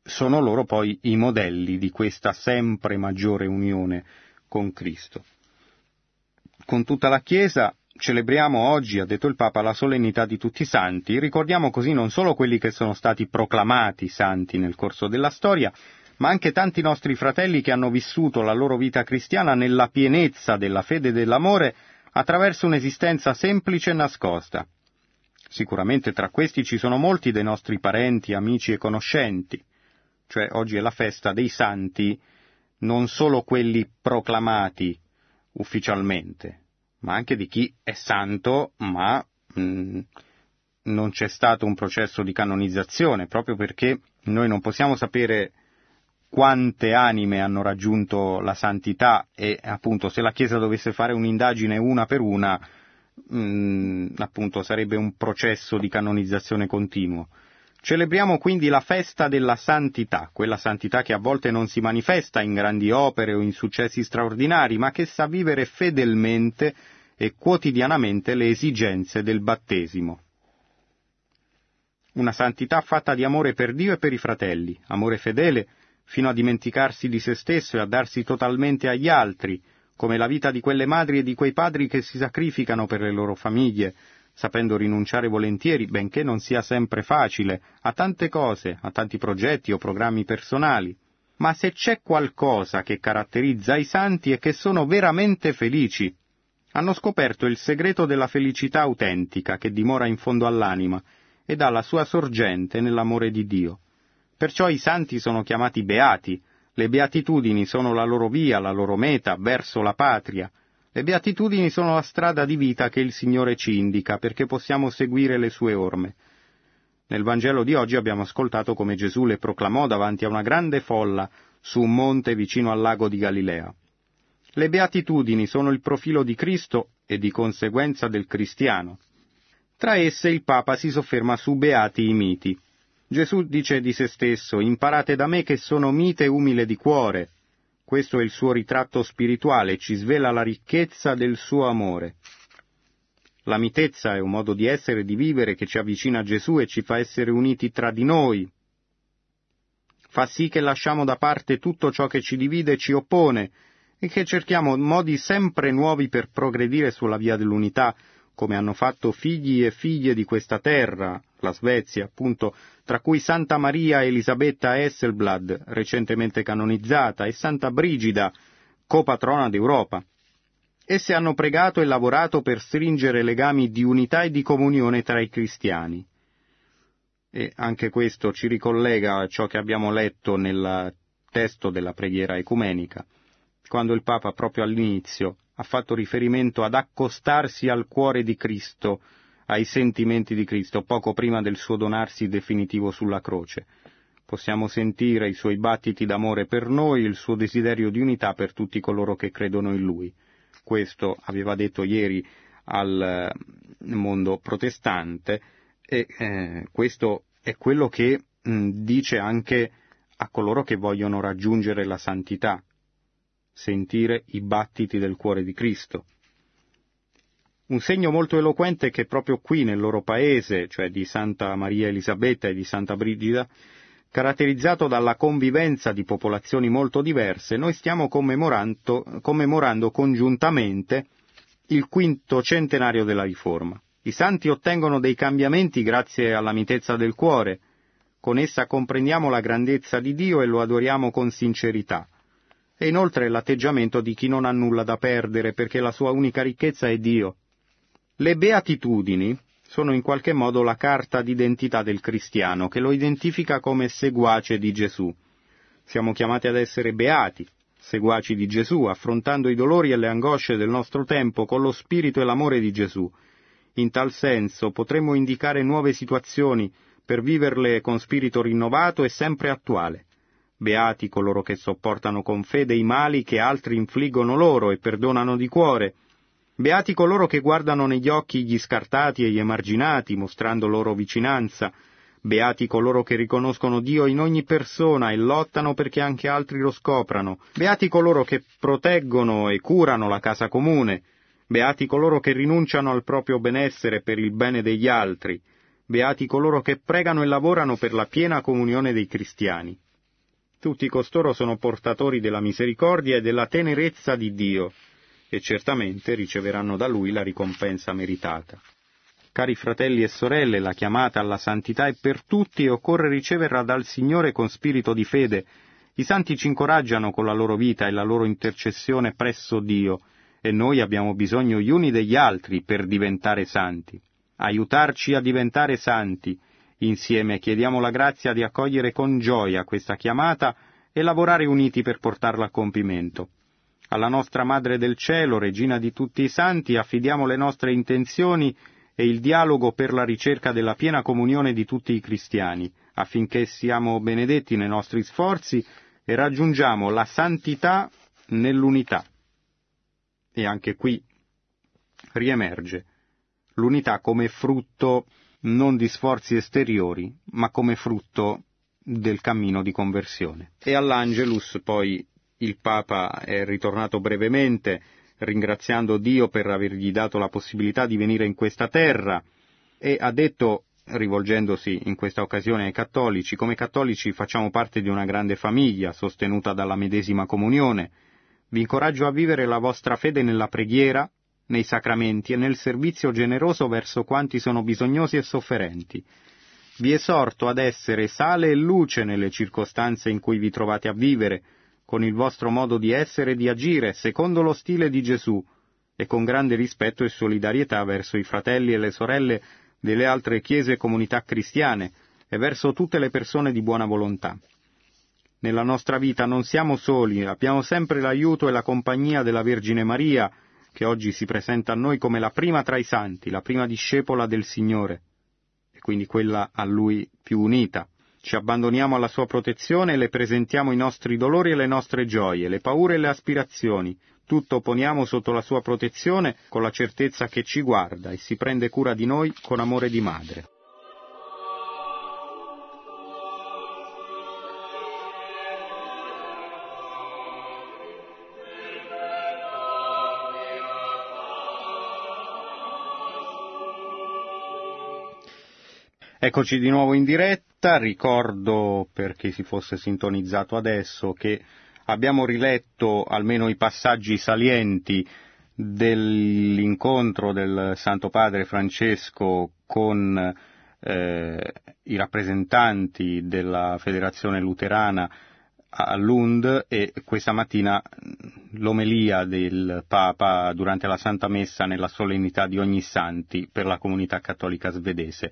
sono loro poi i modelli di questa sempre maggiore unione con Cristo. Con tutta la Chiesa celebriamo oggi, ha detto il Papa, la solennità di tutti i santi, ricordiamo così non solo quelli che sono stati proclamati santi nel corso della storia, ma anche tanti nostri fratelli che hanno vissuto la loro vita cristiana nella pienezza della fede e dell'amore attraverso un'esistenza semplice e nascosta. Sicuramente tra questi ci sono molti dei nostri parenti, amici e conoscenti, cioè oggi è la festa dei santi, non solo quelli proclamati ufficialmente, ma anche di chi è santo, ma mh, mm, non c'è stato un processo di canonizzazione, proprio perché noi non possiamo sapere quante anime hanno raggiunto la santità e appunto se la Chiesa dovesse fare un'indagine una per una, mh, mm, appunto sarebbe un processo di canonizzazione continuo. Celebriamo quindi la festa della santità, quella santità che a volte non si manifesta in grandi opere o in successi straordinari, ma che sa vivere fedelmente e quotidianamente le esigenze del battesimo. Una santità fatta di amore per Dio e per i fratelli, amore fedele fino a dimenticarsi di se stesso e a darsi totalmente agli altri, come la vita di quelle madri e di quei padri che si sacrificano per le loro famiglie, sapendo rinunciare volentieri, benché non sia sempre facile, a tante cose, a tanti progetti o programmi personali. Ma se c'è qualcosa che caratterizza i santi è che sono veramente felici. Hanno scoperto il segreto della felicità autentica che dimora in fondo all'anima ed ha la sua sorgente nell'amore di Dio. Perciò i santi sono chiamati beati, le beatitudini sono la loro via, la loro meta, verso la patria. Le beatitudini sono la strada di vita che il Signore ci indica perché possiamo seguire le sue orme. Nel Vangelo di oggi abbiamo ascoltato come Gesù le proclamò davanti a una grande folla su un monte vicino al lago di Galilea. Le beatitudini sono il profilo di Cristo e di conseguenza del cristiano. Tra esse il Papa si sofferma su beati i miti. Gesù dice di se stesso, imparate da me che sono mite e umile di cuore. Questo è il suo ritratto spirituale, ci svela la ricchezza del suo amore. La mitezza è un modo di essere e di vivere che ci avvicina a Gesù e ci fa essere uniti tra di noi. Fa sì che lasciamo da parte tutto ciò che ci divide e ci oppone e che cerchiamo modi sempre nuovi per progredire sulla via dell'unità, come hanno fatto figli e figlie di questa terra, la Svezia, appunto, tra cui Santa Maria Elisabetta Esselblad, recentemente canonizzata, e Santa Brigida, copatrona d'Europa. Esse hanno pregato e lavorato per stringere legami di unità e di comunione tra i cristiani. E anche questo ci ricollega a ciò che abbiamo letto nel testo della preghiera ecumenica, quando il Papa proprio all'inizio ha fatto riferimento ad accostarsi al cuore di Cristo, ai sentimenti di Cristo, poco prima del suo donarsi definitivo sulla croce. Possiamo sentire i suoi battiti d'amore per noi, il suo desiderio di unità per tutti coloro che credono in lui. Questo aveva detto ieri al eh, mondo protestante e eh, questo è quello che mh, dice anche a coloro che vogliono raggiungere la santità sentire i battiti del cuore di Cristo. Un segno molto eloquente è che proprio qui nel loro paese, cioè di Santa Maria Elisabetta e di Santa Brigida, caratterizzato dalla convivenza di popolazioni molto diverse, noi stiamo commemorando, commemorando congiuntamente il quinto centenario della Riforma. I santi ottengono dei cambiamenti grazie alla mitezza del cuore. Con essa comprendiamo la grandezza di Dio e lo adoriamo con sincerità. E inoltre l'atteggiamento di chi non ha nulla da perdere perché la sua unica ricchezza è Dio. Le beatitudini sono in qualche modo la carta d'identità del cristiano che lo identifica come seguace di Gesù. Siamo chiamati ad essere beati, seguaci di Gesù, affrontando i dolori e le angosce del nostro tempo con lo spirito e l'amore di Gesù. In tal senso potremmo indicare nuove situazioni per viverle con spirito rinnovato e sempre attuale. Beati coloro che sopportano con fede i mali che altri infliggono loro e perdonano di cuore. Beati coloro che guardano negli occhi gli scartati e gli emarginati, mostrando loro vicinanza, Beati coloro che riconoscono Dio in ogni persona e lottano perché anche altri lo scoprano. Beati coloro che proteggono e curano la casa comune. Beati coloro che rinunciano al proprio benessere per il bene degli altri. Beati coloro che pregano e lavorano per la piena comunione dei cristiani. Tutti costoro sono portatori della misericordia e della tenerezza di Dio, e certamente riceveranno da Lui la ricompensa meritata. Cari fratelli e sorelle, la chiamata alla santità è per tutti e occorre riceverla dal Signore con spirito di fede. I santi ci incoraggiano con la loro vita e la loro intercessione presso Dio, e noi abbiamo bisogno gli uni degli altri per diventare santi. Aiutarci a diventare santi. Insieme chiediamo la grazia di accogliere con gioia questa chiamata e lavorare uniti per portarla a compimento. Alla nostra Madre del Cielo, Regina di tutti i santi, affidiamo le nostre intenzioni e il dialogo per la ricerca della piena comunione di tutti i cristiani, affinché siamo benedetti nei nostri sforzi e raggiungiamo la santità nell'unità. E anche qui riemerge l'unità come frutto non di sforzi esteriori, ma come frutto del cammino di conversione. E all'Angelus poi il Papa è ritornato brevemente ringraziando Dio per avergli dato la possibilità di venire in questa terra e ha detto, rivolgendosi in questa occasione ai cattolici, come cattolici facciamo parte di una grande famiglia sostenuta dalla medesima comunione. Vi incoraggio a vivere la vostra fede nella preghiera, nei sacramenti e nel servizio generoso verso quanti sono bisognosi e sofferenti. Vi esorto ad essere sale e luce nelle circostanze in cui vi trovate a vivere, con il vostro modo di essere e di agire secondo lo stile di Gesù e con grande rispetto e solidarietà verso i fratelli e le sorelle delle altre chiese e comunità cristiane e verso tutte le persone di buona volontà. Nella nostra vita non siamo soli, abbiamo sempre l'aiuto e la compagnia della Vergine Maria, che oggi si presenta a noi come la prima tra i santi, la prima discepola del Signore, e quindi quella a Lui più unita. Ci abbandoniamo alla sua protezione e le presentiamo i nostri dolori e le nostre gioie, le paure e le aspirazioni. Tutto poniamo sotto la sua protezione con la certezza che ci guarda e si prende cura di noi con amore di madre. Eccoci di nuovo in diretta, ricordo per chi si fosse sintonizzato adesso che abbiamo riletto almeno i passaggi salienti dell'incontro del Santo Padre Francesco con eh, i rappresentanti della Federazione Luterana a Lund e questa mattina l'omelia del Papa durante la Santa Messa nella solennità di ogni santi per la comunità cattolica svedese.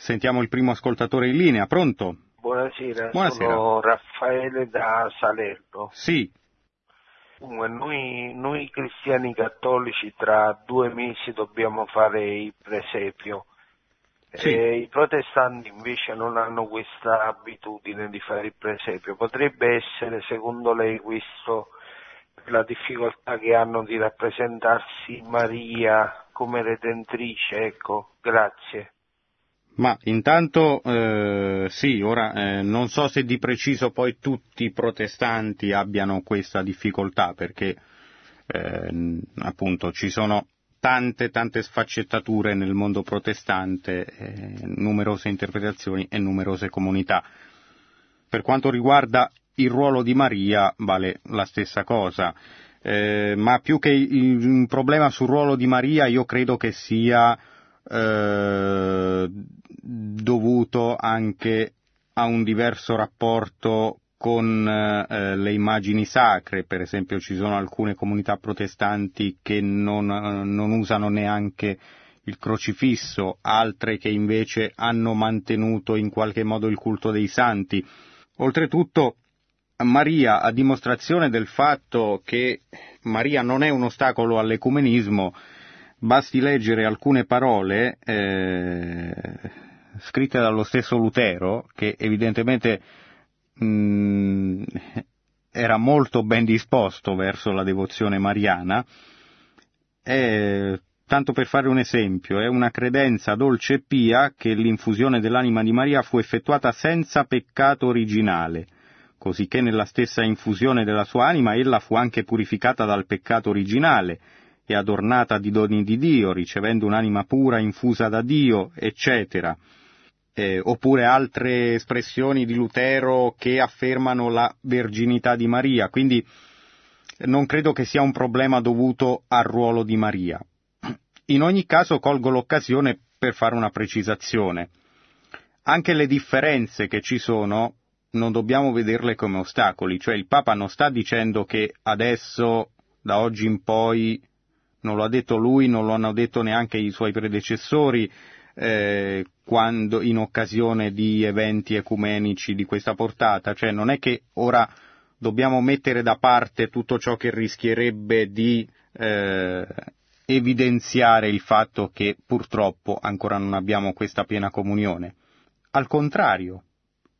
Sentiamo il primo ascoltatore in linea, pronto? Buonasera, Buonasera. sono Raffaele da Salerno. Sì. Comunque, noi, noi, cristiani cattolici tra due mesi dobbiamo fare il presepio. Sì. E I protestanti invece non hanno questa abitudine di fare il presepio. Potrebbe essere, secondo lei, questo la difficoltà che hanno di rappresentarsi Maria come redentrice? Ecco, grazie. Ma intanto eh, sì, ora eh, non so se di preciso poi tutti i protestanti abbiano questa difficoltà perché eh, appunto ci sono tante tante sfaccettature nel mondo protestante, eh, numerose interpretazioni e numerose comunità. Per quanto riguarda il ruolo di Maria vale la stessa cosa, eh, ma più che un problema sul ruolo di Maria io credo che sia eh, dovuto anche a un diverso rapporto con eh, le immagini sacre, per esempio ci sono alcune comunità protestanti che non, non usano neanche il crocifisso, altre che invece hanno mantenuto in qualche modo il culto dei santi. Oltretutto Maria, a dimostrazione del fatto che Maria non è un ostacolo all'ecumenismo, basti leggere alcune parole eh, scritte dallo stesso Lutero, che evidentemente mh, mm, era molto ben disposto verso la devozione mariana, è, tanto per fare un esempio, è una credenza dolce e pia che l'infusione dell'anima di Maria fu effettuata senza peccato originale, cosicché nella stessa infusione della sua anima ella fu anche purificata dal peccato originale, e adornata di doni di Dio, ricevendo un'anima pura infusa da Dio, eccetera. Eh, oppure altre espressioni di Lutero che affermano la verginità di Maria, quindi non credo che sia un problema dovuto al ruolo di Maria. In ogni caso colgo l'occasione per fare una precisazione. Anche le differenze che ci sono non dobbiamo vederle come ostacoli, cioè il Papa non sta dicendo che adesso, da oggi in poi, non lo ha detto lui, non lo hanno detto neanche i suoi predecessori eh, quando, in occasione di eventi ecumenici di questa portata, cioè non è che ora dobbiamo mettere da parte tutto ciò che rischierebbe di eh, evidenziare il fatto che purtroppo ancora non abbiamo questa piena comunione. Al contrario,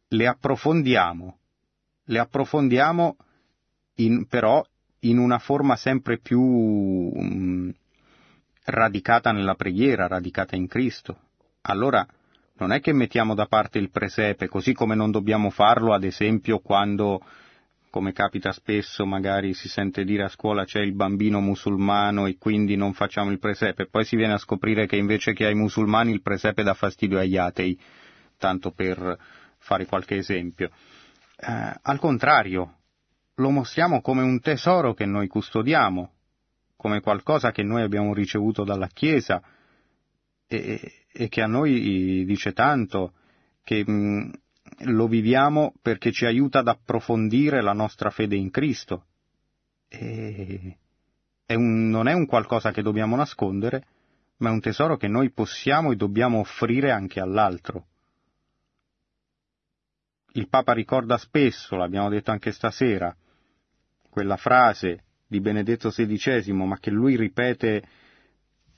le approfondiamo, le approfondiamo in, però in una forma sempre più um, radicata nella preghiera, radicata in Cristo. Allora non è che mettiamo da parte il presepe, così come non dobbiamo farlo, ad esempio, quando, come capita spesso, magari si sente dire a scuola c'è il bambino musulmano e quindi non facciamo il presepe, poi si viene a scoprire che invece che ai musulmani il presepe dà fastidio agli atei, tanto per fare qualche esempio. Eh, al contrario, lo mostriamo come un tesoro che noi custodiamo, come qualcosa che noi abbiamo ricevuto dalla Chiesa e, e che a noi dice tanto, che mh, lo viviamo perché ci aiuta ad approfondire la nostra fede in Cristo. E è un, non è un qualcosa che dobbiamo nascondere, ma è un tesoro che noi possiamo e dobbiamo offrire anche all'altro. Il Papa ricorda spesso, l'abbiamo detto anche stasera, quella frase di Benedetto XVI, ma che lui ripete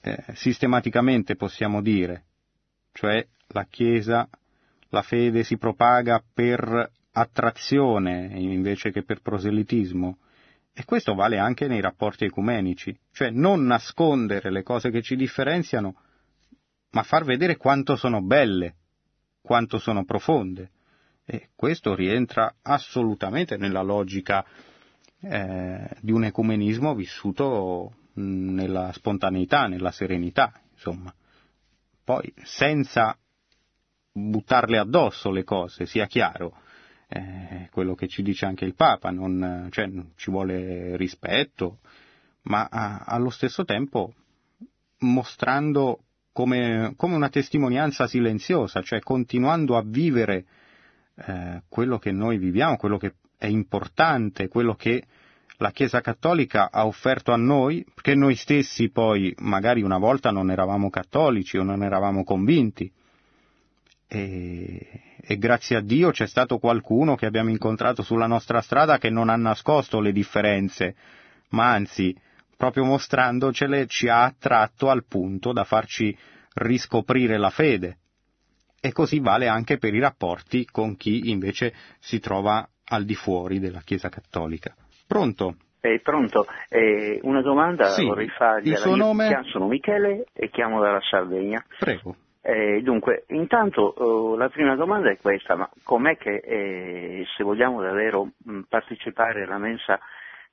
eh, sistematicamente, possiamo dire, cioè la Chiesa, la fede si propaga per attrazione invece che per proselitismo. E questo vale anche nei rapporti ecumenici, cioè non nascondere le cose che ci differenziano, ma far vedere quanto sono belle, quanto sono profonde. E questo rientra assolutamente nella logica eh, di un ecumenismo vissuto nella spontaneità, nella serenità, insomma. Poi senza buttarle addosso le cose, sia chiaro, eh, quello che ci dice anche il Papa, non, cioè, ci vuole rispetto, ma a, allo stesso tempo mostrando come, come, una testimonianza silenziosa, cioè continuando a vivere eh, quello che noi viviamo, quello che è importante, quello che la Chiesa Cattolica ha offerto a noi, perché noi stessi poi magari una volta non eravamo cattolici o non eravamo convinti. E, e grazie a Dio c'è stato qualcuno che abbiamo incontrato sulla nostra strada che non ha nascosto le differenze, ma anzi, proprio mostrandocele, ci ha attratto al punto da farci riscoprire la fede. E così vale anche per i rapporti con chi invece si trova al di fuori della Chiesa cattolica. Pronto? Eh, pronto, eh, una domanda sì. vorrei fargli. Il suo nome? Io sono Michele e chiamo dalla Sardegna. Prego. Eh, dunque, intanto oh, la prima domanda è questa, ma com'è che eh, se vogliamo davvero mh, partecipare alla mensa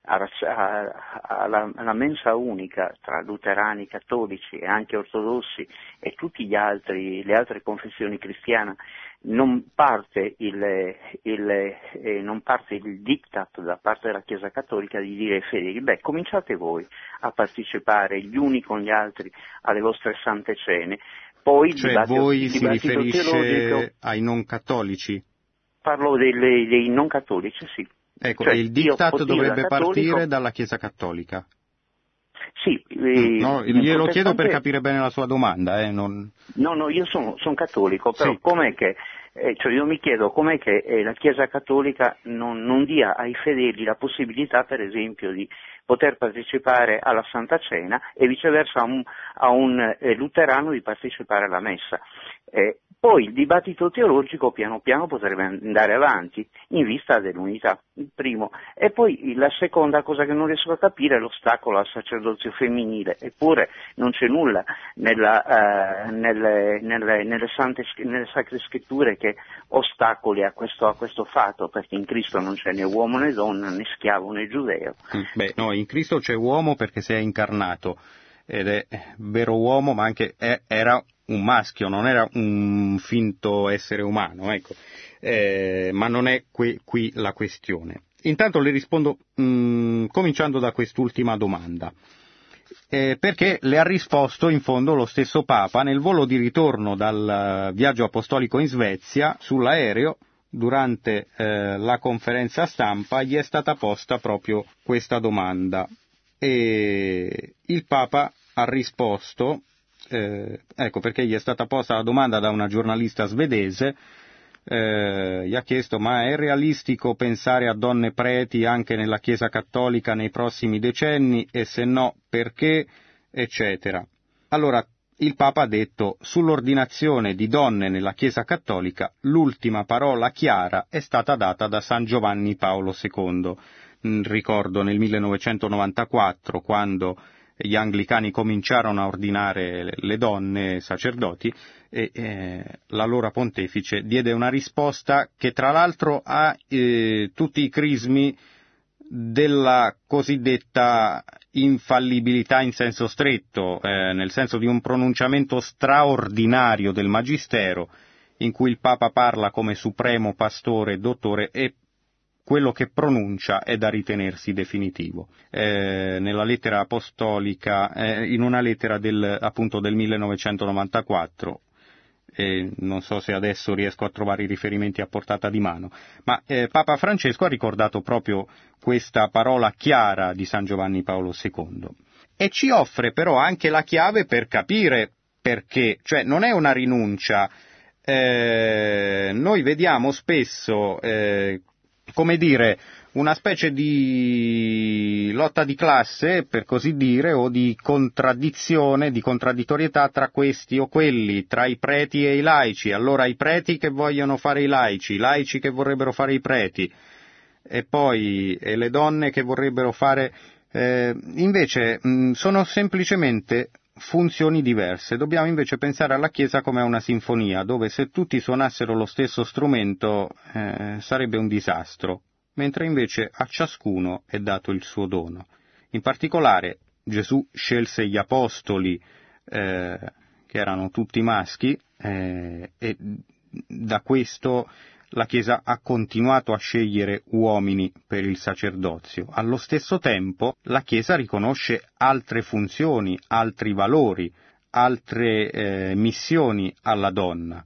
alla, alla mensa unica tra luterani, cattolici e anche ortodossi e tutte le altre confessioni cristiane non parte il, il, eh, non parte il diktat da parte della Chiesa Cattolica di dire ai fedeli, beh, cominciate voi a partecipare gli uni con gli altri alle vostre sante cene, poi cioè dibattito, voi si riferisce ai non cattolici? Parlo dei, dei non cattolici, sì. Ecco, cioè, il diktat dovrebbe da partire dalla Chiesa Cattolica. Sì, eh, no, glielo chiedo per capire bene la sua domanda. Eh, non... No, no, io sono, sono cattolico, però Sì. com'è che, eh, cioè io mi chiedo com'è che eh, la Chiesa Cattolica non, non dia ai fedeli la possibilità, per esempio, di poter partecipare alla Santa Cena e viceversa a un, a un, eh, luterano di partecipare alla Messa. Eh, poi il dibattito teologico piano piano potrebbe andare avanti in vista dell'unità, primo. E poi la seconda cosa che non riesco a capire è l'ostacolo al sacerdozio femminile, eppure non c'è nulla nella, eh, nelle, nelle, nelle, sante, nelle sacre scritture che ostacoli a questo, a questo fatto, perché in Cristo non c'è né uomo né donna, né schiavo né giudeo. Mm, Beh, no, in Cristo c'è uomo perché si è incarnato ed è vero uomo, ma anche è- era un maschio, non era un finto essere umano, ecco. Eh, ma non è qui, qui la questione. Intanto le rispondo mm, cominciando da quest'ultima domanda. Eh, perché le ha risposto in fondo lo stesso Papa nel volo di ritorno dal eh, viaggio apostolico in Svezia sull'aereo durante eh, la conferenza stampa gli è stata posta proprio questa domanda. E il Papa ha risposto, eh, ecco perché gli è stata posta la domanda da una giornalista svedese, eh, gli ha chiesto ma è realistico pensare a donne preti anche nella Chiesa cattolica nei prossimi decenni? E se no perché, eccetera. Allora, il Papa ha detto sull'ordinazione di donne nella Chiesa cattolica l'ultima parola chiara è stata data da San Giovanni Paolo II. Mm, Ricordo nel 1994 quando gli anglicani cominciarono a ordinare le- donne sacerdoti e eh, l'allora pontefice diede una risposta che tra l'altro ha eh, tutti i crismi della cosiddetta infallibilità in senso stretto, eh, nel senso di un pronunciamento straordinario del Magistero, in cui il Papa parla come supremo pastore e dottore e quello che pronuncia è da ritenersi definitivo. Eh, nella lettera apostolica, eh, in una lettera del, appunto del 1994, e non so se adesso riesco a trovare i riferimenti a portata di mano, ma eh, Papa Francesco ha ricordato proprio questa parola chiara di San Giovanni Paolo II e ci offre però anche la chiave per capire perché, cioè non è una rinuncia, eh, noi vediamo spesso, eh, come dire, una specie di lotta di classe, per così dire, o di contraddizione, di contraddittorietà tra questi o quelli, tra i preti e i laici. Allora i preti che vogliono fare i laici, i laici che vorrebbero fare i preti, e poi e le donne che vorrebbero fare... eh, invece mh, sono semplicemente funzioni diverse. Dobbiamo invece pensare alla Chiesa come a una sinfonia, dove se tutti suonassero lo stesso strumento eh, sarebbe un disastro, mentre invece a ciascuno è dato il suo dono. In particolare Gesù scelse gli apostoli, eh, che erano tutti maschi, eh, e da questo la Chiesa ha continuato a scegliere uomini per il sacerdozio. Allo stesso tempo la Chiesa riconosce altre funzioni, altri valori, altre eh, missioni alla donna,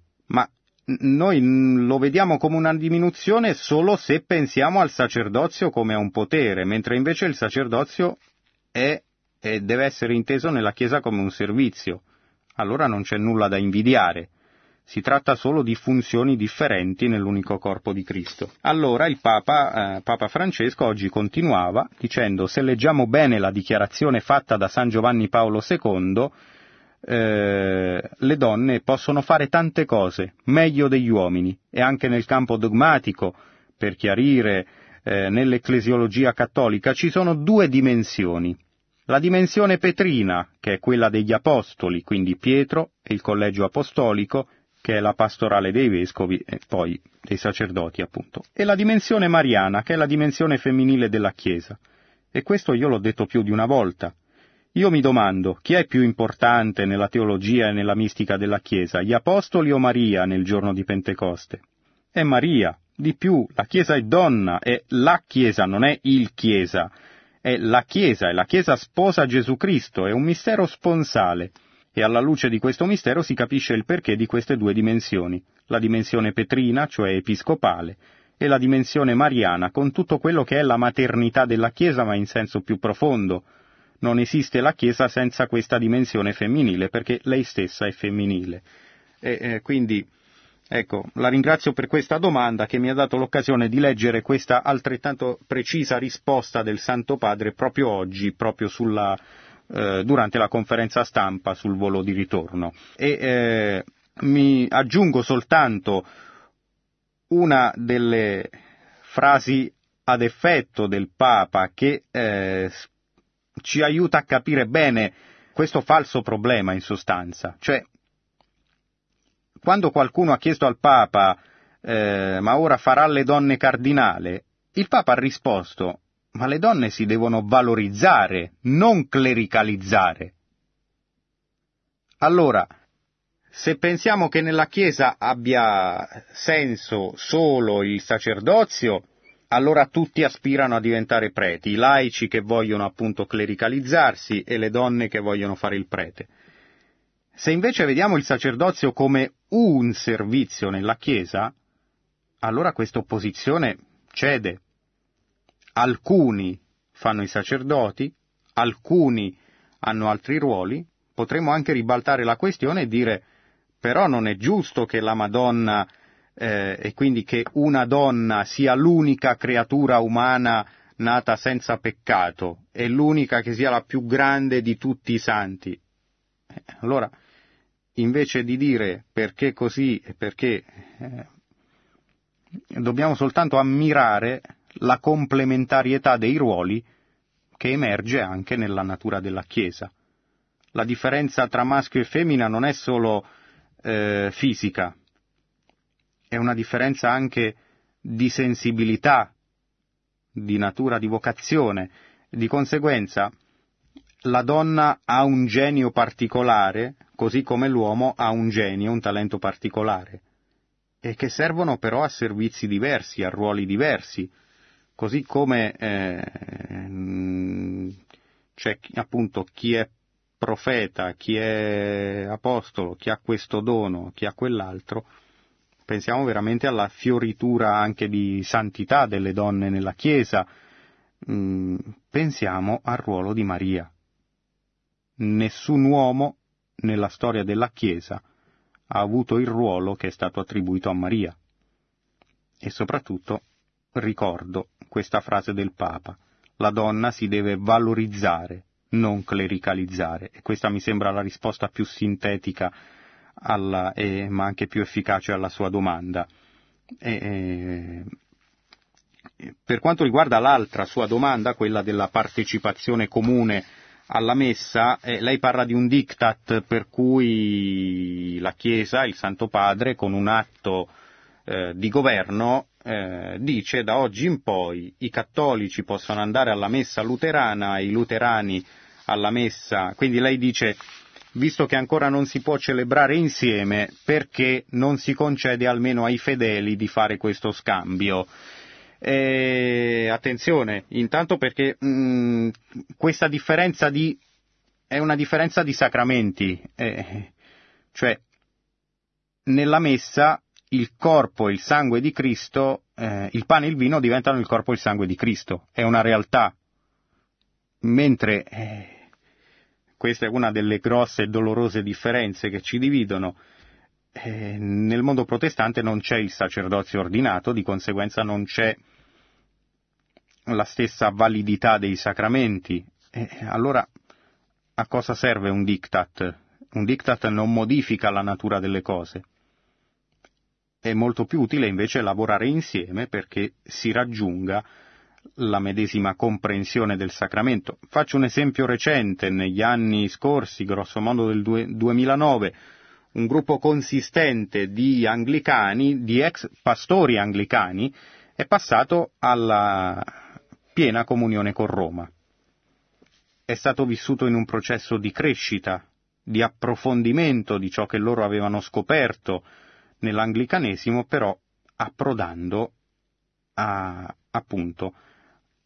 noi lo vediamo come una diminuzione solo se pensiamo al sacerdozio come a un potere, mentre invece il sacerdozio è e deve essere inteso nella Chiesa come un servizio. Allora non c'è nulla da invidiare. Si tratta solo di funzioni differenti nell'unico corpo di Cristo. Allora il Papa, eh, Papa Francesco oggi continuava dicendo se leggiamo bene la dichiarazione fatta da San Giovanni Paolo II, eh, le donne possono fare tante cose, meglio degli uomini, e anche nel campo dogmatico, per chiarire, eh, nell'ecclesiologia cattolica ci sono due dimensioni. La dimensione petrina, che è quella degli apostoli, quindi Pietro e il collegio apostolico, che è la pastorale dei vescovi e poi dei sacerdoti, appunto, e la dimensione mariana, che è la dimensione femminile della Chiesa. E questo io l'ho detto più di una volta. Io mi domando, chi è più importante nella teologia e nella mistica della Chiesa, gli Apostoli o Maria nel giorno di Pentecoste? È Maria. Di più, la Chiesa è donna, è la Chiesa, non è il Chiesa. È la Chiesa, è la Chiesa sposa Gesù Cristo, è un mistero sponsale. E alla luce di questo mistero si capisce il perché di queste due dimensioni, la dimensione petrina, cioè episcopale, e la dimensione mariana, con tutto quello che è la maternità della Chiesa, ma in senso più profondo, non esiste la Chiesa senza questa dimensione femminile, perché lei stessa è femminile. E, eh, quindi, ecco, la ringrazio per questa domanda che mi ha dato l'occasione di leggere questa altrettanto precisa risposta del Santo Padre proprio oggi, proprio sulla, eh, durante la conferenza stampa sul volo di ritorno. E eh, mi aggiungo soltanto una delle frasi ad effetto del Papa che eh, ci aiuta a capire bene questo falso problema in sostanza. Cioè, quando qualcuno ha chiesto al Papa eh, ma ora farà le donne cardinale, il Papa ha risposto ma le donne si devono valorizzare, non clericalizzare. Allora, se pensiamo che nella Chiesa abbia senso solo il sacerdozio, allora tutti aspirano a diventare preti, i laici che vogliono appunto clericalizzarsi e le donne che vogliono fare il prete. Se invece vediamo il sacerdozio come un servizio nella Chiesa, allora questa opposizione cede. Alcuni fanno i sacerdoti, alcuni hanno altri ruoli, potremmo anche ribaltare la questione e dire però non è giusto che la Madonna eh, e quindi che una donna sia l'unica creatura umana nata senza peccato e l'unica che sia la più grande di tutti i santi. Eh, allora, invece di dire perché così e perché eh, dobbiamo soltanto ammirare la complementarietà dei ruoli che emerge anche nella natura della Chiesa. La differenza tra maschio e femmina non è solo eh, fisica, è una differenza anche di sensibilità, di natura, di vocazione. Di conseguenza, la donna ha un genio particolare, così come l'uomo ha un genio, un talento particolare, e che servono però a servizi diversi, a ruoli diversi, così come eh, c'è appunto chi è profeta, chi è apostolo, chi ha questo dono, chi ha quell'altro, pensiamo veramente alla fioritura anche di santità delle donne nella Chiesa, mm, pensiamo al ruolo di Maria. Nessun uomo nella storia della Chiesa ha avuto il ruolo che è stato attribuito a Maria. E soprattutto ricordo questa frase del Papa, la donna si deve valorizzare, non clericalizzare, e questa mi sembra la risposta più sintetica alla, eh, ma anche più efficace alla sua domanda. Eh, per quanto riguarda l'altra sua domanda, quella della partecipazione comune alla messa, eh, lei parla di un diktat per cui la Chiesa, il Santo Padre, con un atto eh, di governo, eh, dice da oggi in poi i cattolici possono andare alla messa luterana, i luterani alla messa, quindi lei dice visto che ancora non si può celebrare insieme, perché non si concede almeno ai fedeli di fare questo scambio? E, attenzione, intanto perché mh, mm, questa differenza di, è una differenza di sacramenti, eh, cioè nella messa il corpo e il sangue di Cristo, eh, il pane e il vino diventano il corpo e il sangue di Cristo, è una realtà, mentre eh, questa è una delle grosse e dolorose differenze che ci dividono. Eh, nel mondo protestante non c'è il sacerdozio ordinato, di conseguenza non c'è la stessa validità dei sacramenti. Eh, allora a cosa serve un diktat? Un diktat non modifica la natura delle cose. È molto più utile invece lavorare insieme perché si raggiunga la medesima comprensione del sacramento. Faccio un esempio recente, negli anni scorsi, grosso modo del 2009, un gruppo consistente di anglicani, di ex pastori anglicani, è passato alla piena comunione con Roma. è stato vissuto in un processo di crescita, di approfondimento di ciò che loro avevano scoperto nell'anglicanesimo, però approdando a, appunto,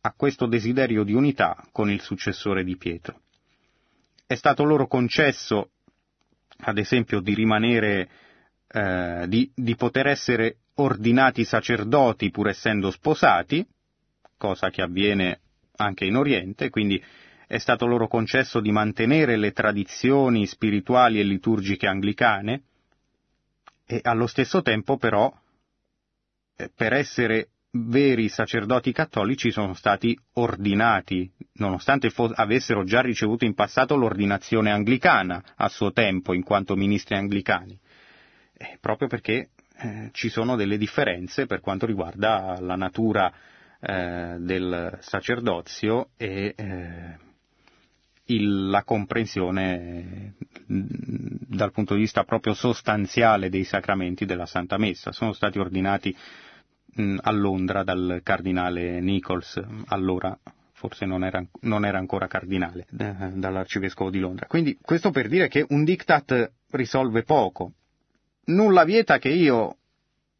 a questo desiderio di unità con il successore di Pietro. È stato loro concesso, ad esempio, di rimanere, eh, di, di poter essere ordinati sacerdoti pur essendo sposati, cosa che avviene anche in Oriente, quindi è stato loro concesso di mantenere le tradizioni spirituali e liturgiche anglicane e allo stesso tempo però eh, per essere veri sacerdoti cattolici sono stati ordinati, nonostante fo- avessero già ricevuto in passato l'ordinazione anglicana a suo tempo in quanto ministri anglicani, eh, proprio perché eh, ci sono delle differenze per quanto riguarda la natura eh, del sacerdozio e eh, il, la comprensione mm, dal punto di vista proprio sostanziale dei sacramenti della Santa Messa. Sono stati ordinati a Londra dal cardinale Nichols, allora forse non era, non era ancora cardinale, eh, dall'arcivescovo di Londra. Quindi questo per dire che un diktat risolve poco, nulla vieta che io,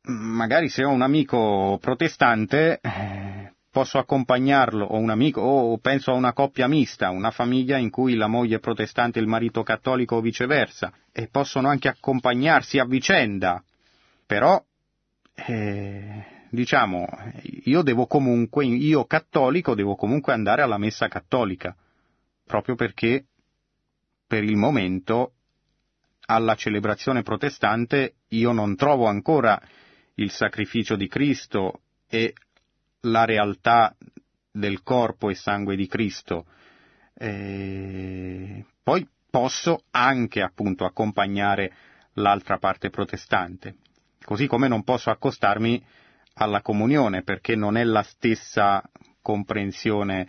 magari se ho un amico protestante, eh, posso accompagnarlo, o un amico, o penso a una coppia mista, una famiglia in cui la moglie è protestante e il marito cattolico o viceversa, e possono anche accompagnarsi a vicenda. Però, eh, diciamo, io devo comunque, io cattolico, devo comunque andare alla messa cattolica, proprio perché per il momento alla celebrazione protestante io non trovo ancora il sacrificio di Cristo e la realtà del corpo e sangue di Cristo. E poi posso anche appunto accompagnare l'altra parte protestante, così come non posso accostarmi alla comunione perché non è la stessa comprensione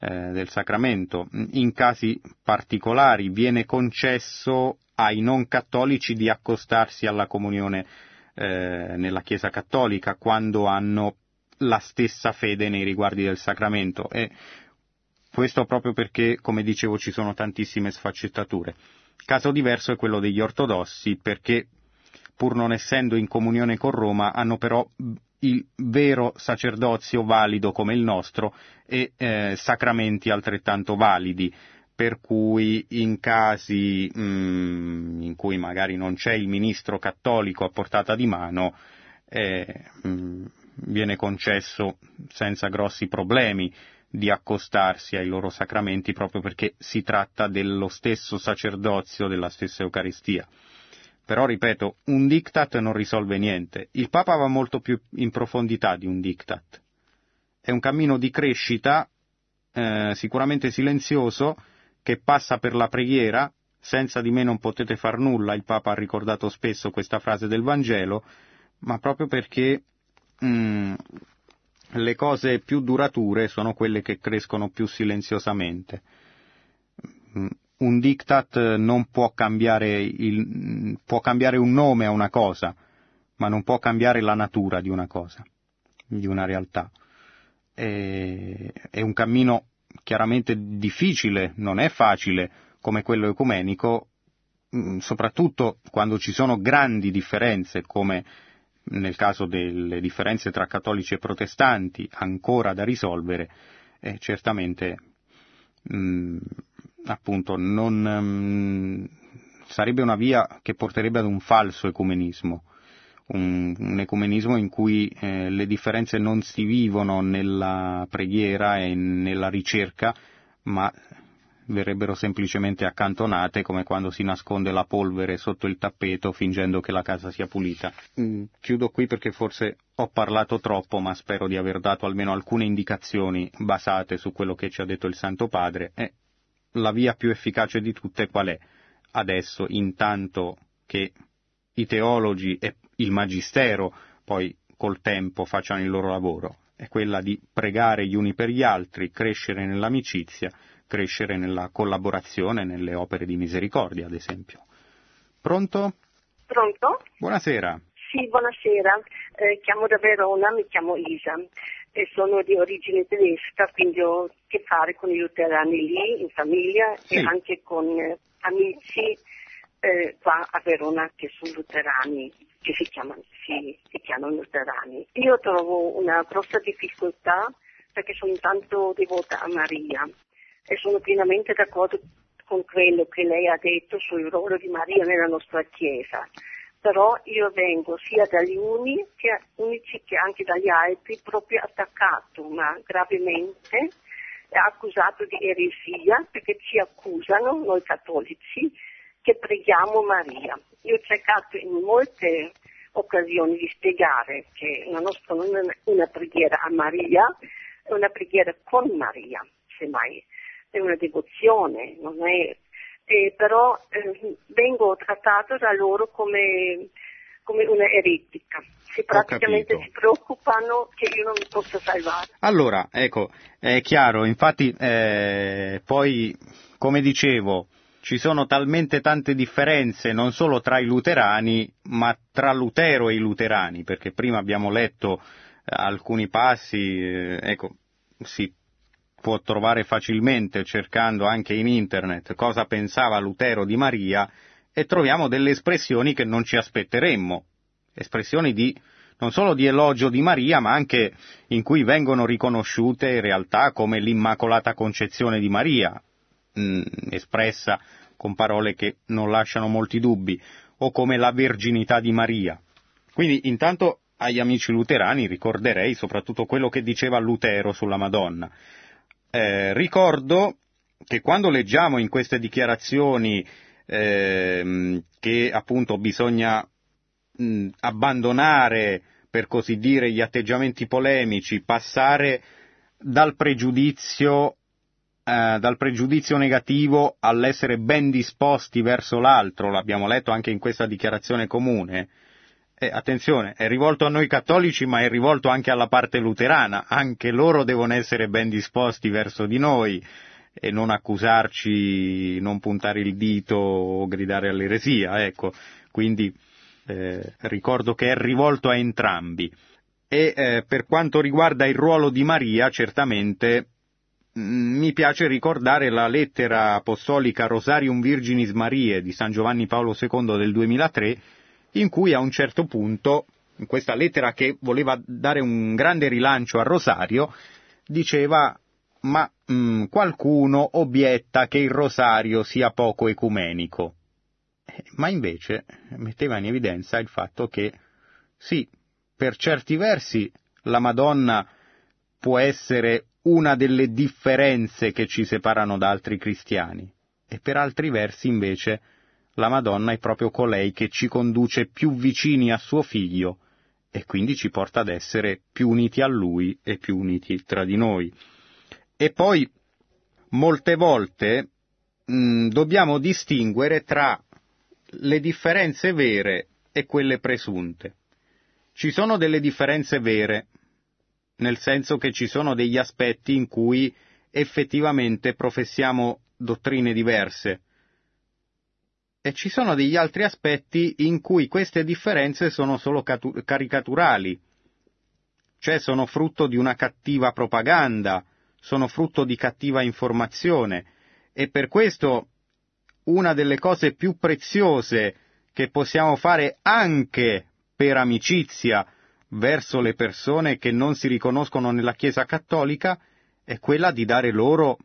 eh, del sacramento. In casi particolari viene concesso ai non cattolici di accostarsi alla comunione eh, nella Chiesa cattolica quando hanno la stessa fede nei riguardi del sacramento e questo proprio perché, come dicevo, ci sono tantissime sfaccettature. Caso diverso è quello degli ortodossi perché, pur non essendo in comunione con Roma, hanno però il vero sacerdozio valido come il nostro e eh, sacramenti altrettanto validi per cui in casi mm, in cui magari non c'è il ministro cattolico a portata di mano eh, mm, viene concesso senza grossi problemi di accostarsi ai loro sacramenti proprio perché si tratta dello stesso sacerdozio della stessa Eucaristia. Però, ripeto, un diktat non risolve niente. Il Papa va molto più in profondità di un diktat. È un cammino di crescita, eh, sicuramente silenzioso, che passa per la preghiera, senza di me non potete far nulla, il Papa ha ricordato spesso questa frase del Vangelo, ma proprio perché mh, mm, le cose più durature sono quelle che crescono più silenziosamente. Un diktat non può cambiare, il, può cambiare un nome a una cosa, ma non può cambiare la natura di una cosa, di una realtà. È, è un cammino chiaramente difficile, non è facile come quello ecumenico, mm, soprattutto quando ci sono grandi differenze, come nel caso delle differenze tra cattolici e protestanti, ancora da risolvere, eh, certamente mh, mm, appunto non, mh, mm, sarebbe una via che porterebbe ad un falso ecumenismo un, un ecumenismo in cui eh, le differenze non si vivono nella preghiera e nella ricerca, ma verrebbero semplicemente accantonate come quando si nasconde la polvere sotto il tappeto fingendo che la casa sia pulita. Mm, chiudo qui perché forse ho parlato troppo, ma spero di aver dato almeno alcune indicazioni basate su quello che ci ha detto il Santo Padre. E la via più efficace di tutte qual è? Adesso, intanto che i teologi e il magistero poi col tempo facciano il loro lavoro, è quella di pregare gli uni per gli altri, crescere nell'amicizia, crescere nella collaborazione, nelle opere di misericordia, ad esempio. Pronto? Pronto? Buonasera. Sì, buonasera. Eh, chiamo da Verona, mi chiamo Isa. E sono di origine tedesca, quindi ho a che fare con i luterani lì, in famiglia Sì. e anche con eh, amici eh, qua a Verona che sono luterani, che si chiamano, si, si chiamano luterani. Io trovo una grossa difficoltà perché sono tanto devota a Maria e sono pienamente d'accordo con quello che lei ha detto sul ruolo di Maria nella nostra Chiesa. Però io vengo sia dagli uni che, unici che anche dagli altri proprio attaccato, ma gravemente, accusato di eresia perché ci accusano, noi cattolici, che preghiamo Maria. Io ho cercato in molte occasioni di spiegare che la nostra non è una preghiera a Maria, è una preghiera con Maria, semmai, è una devozione, non è... eh, però eh, vengo trattato da loro come, come una eretica. Se praticamente si preoccupano che io non mi possa salvare. Allora, ecco, è chiaro, infatti eh, poi, come dicevo, ci sono talmente tante differenze non solo tra i luterani, ma tra Lutero e i luterani, perché prima abbiamo letto eh, alcuni passi, eh, ecco, si può trovare facilmente cercando anche in internet cosa pensava Lutero di Maria e troviamo delle espressioni che non ci aspetteremmo, espressioni di non solo di elogio di Maria, ma anche in cui vengono riconosciute in realtà come l'Immacolata Concezione di Maria, mh, espressa con parole che non lasciano molti dubbi, o come la Verginità di Maria. Quindi intanto agli amici luterani ricorderei soprattutto quello che diceva Lutero sulla Madonna. Eh, ricordo che quando leggiamo in queste dichiarazioni ehm, che appunto bisogna mh, abbandonare, per così dire, gli atteggiamenti polemici, passare dal pregiudizio, eh, dal pregiudizio negativo all'essere ben disposti verso l'altro, l'abbiamo letto anche in questa dichiarazione comune. Eh, attenzione, è rivolto a noi cattolici, ma è rivolto anche alla parte luterana, anche loro devono essere ben disposti verso di noi e non accusarci, non puntare il dito o gridare all'eresia, ecco. Quindi eh, ricordo che è rivolto a entrambi. E eh, per quanto riguarda il ruolo di Maria, certamente mh, mi piace ricordare la lettera apostolica Rosarium Virginis Mariae di San Giovanni Paolo II del 2003, in cui a un certo punto, in questa lettera che voleva dare un grande rilancio al Rosario, diceva ma mh, qualcuno obietta che il Rosario sia poco ecumenico. Eh, Ma invece metteva in evidenza il fatto che sì, per certi versi la Madonna può essere una delle differenze che ci separano da altri cristiani e per altri versi invece la Madonna è proprio colei che ci conduce più vicini a suo figlio e quindi ci porta ad essere più uniti a lui e più uniti tra di noi. E poi molte volte mh, dobbiamo distinguere tra le differenze vere e quelle presunte. Ci sono delle differenze vere, nel senso che ci sono degli aspetti in cui effettivamente professiamo dottrine diverse. E ci sono degli altri aspetti in cui queste differenze sono solo catu- caricaturali, cioè sono frutto di una cattiva propaganda, sono frutto di cattiva informazione. E per questo una delle cose più preziose che possiamo fare anche per amicizia verso le persone che non si riconoscono nella Chiesa cattolica è quella di dare loro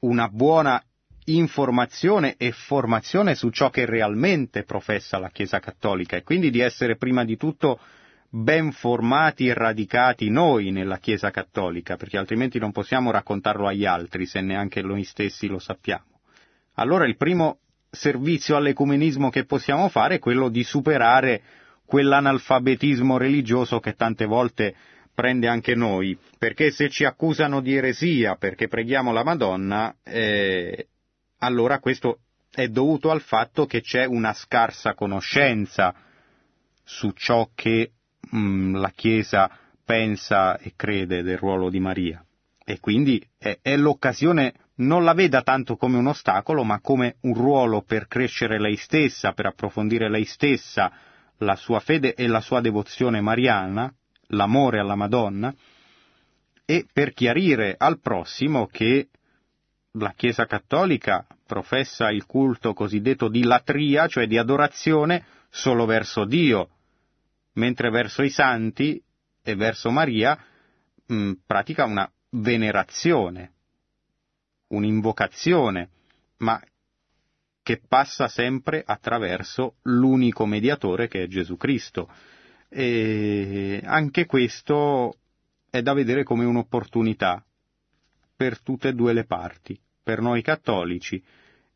una buona informazione e formazione su ciò che realmente professa la Chiesa cattolica e quindi di essere prima di tutto ben formati e radicati noi nella Chiesa cattolica, perché altrimenti non possiamo raccontarlo agli altri se neanche noi stessi lo sappiamo. Allora il primo servizio all'ecumenismo che possiamo fare è quello di superare quell'analfabetismo religioso che tante volte prende anche noi, perché se ci accusano di eresia perché preghiamo la Madonna, eh, allora questo è dovuto al fatto che c'è una scarsa conoscenza su ciò che mh, la Chiesa pensa e crede del ruolo di Maria. E quindi è, è l'occasione, non la veda tanto come un ostacolo, ma come un ruolo per crescere lei stessa, per approfondire lei stessa la sua fede e la sua devozione mariana, l'amore alla Madonna, e per chiarire al prossimo che la Chiesa Cattolica professa il culto cosiddetto di latria, cioè di adorazione, solo verso Dio, mentre verso i santi e verso Maria mh, mm, pratica una venerazione, un'invocazione, ma che passa sempre attraverso l'unico mediatore che è Gesù Cristo. E anche questo è da vedere come un'opportunità per tutte e due le parti, per noi cattolici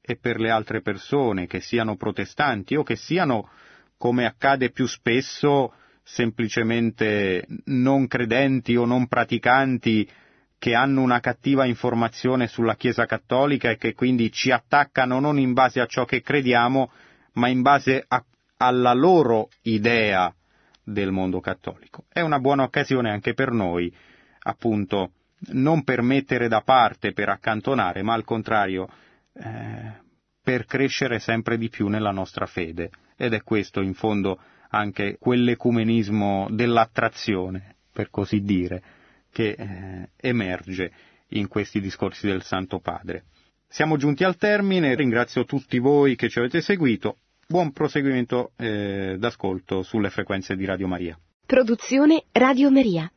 e per le altre persone, che siano protestanti o che siano, come accade più spesso, semplicemente non credenti o non praticanti che hanno una cattiva informazione sulla Chiesa cattolica e che quindi ci attaccano non in base a ciò che crediamo, ma in base a, alla loro idea del mondo cattolico. È una buona occasione anche per noi, appunto, non per mettere da parte, per accantonare, ma al contrario, eh, per crescere sempre di più nella nostra fede. Ed è questo, in fondo, anche quell'ecumenismo dell'attrazione, per così dire, che eh, emerge in questi discorsi del Santo Padre. Siamo giunti al termine, ringrazio tutti voi che ci avete seguito, buon proseguimento eh, d'ascolto sulle frequenze di Radio Maria. Produzione Radio Maria.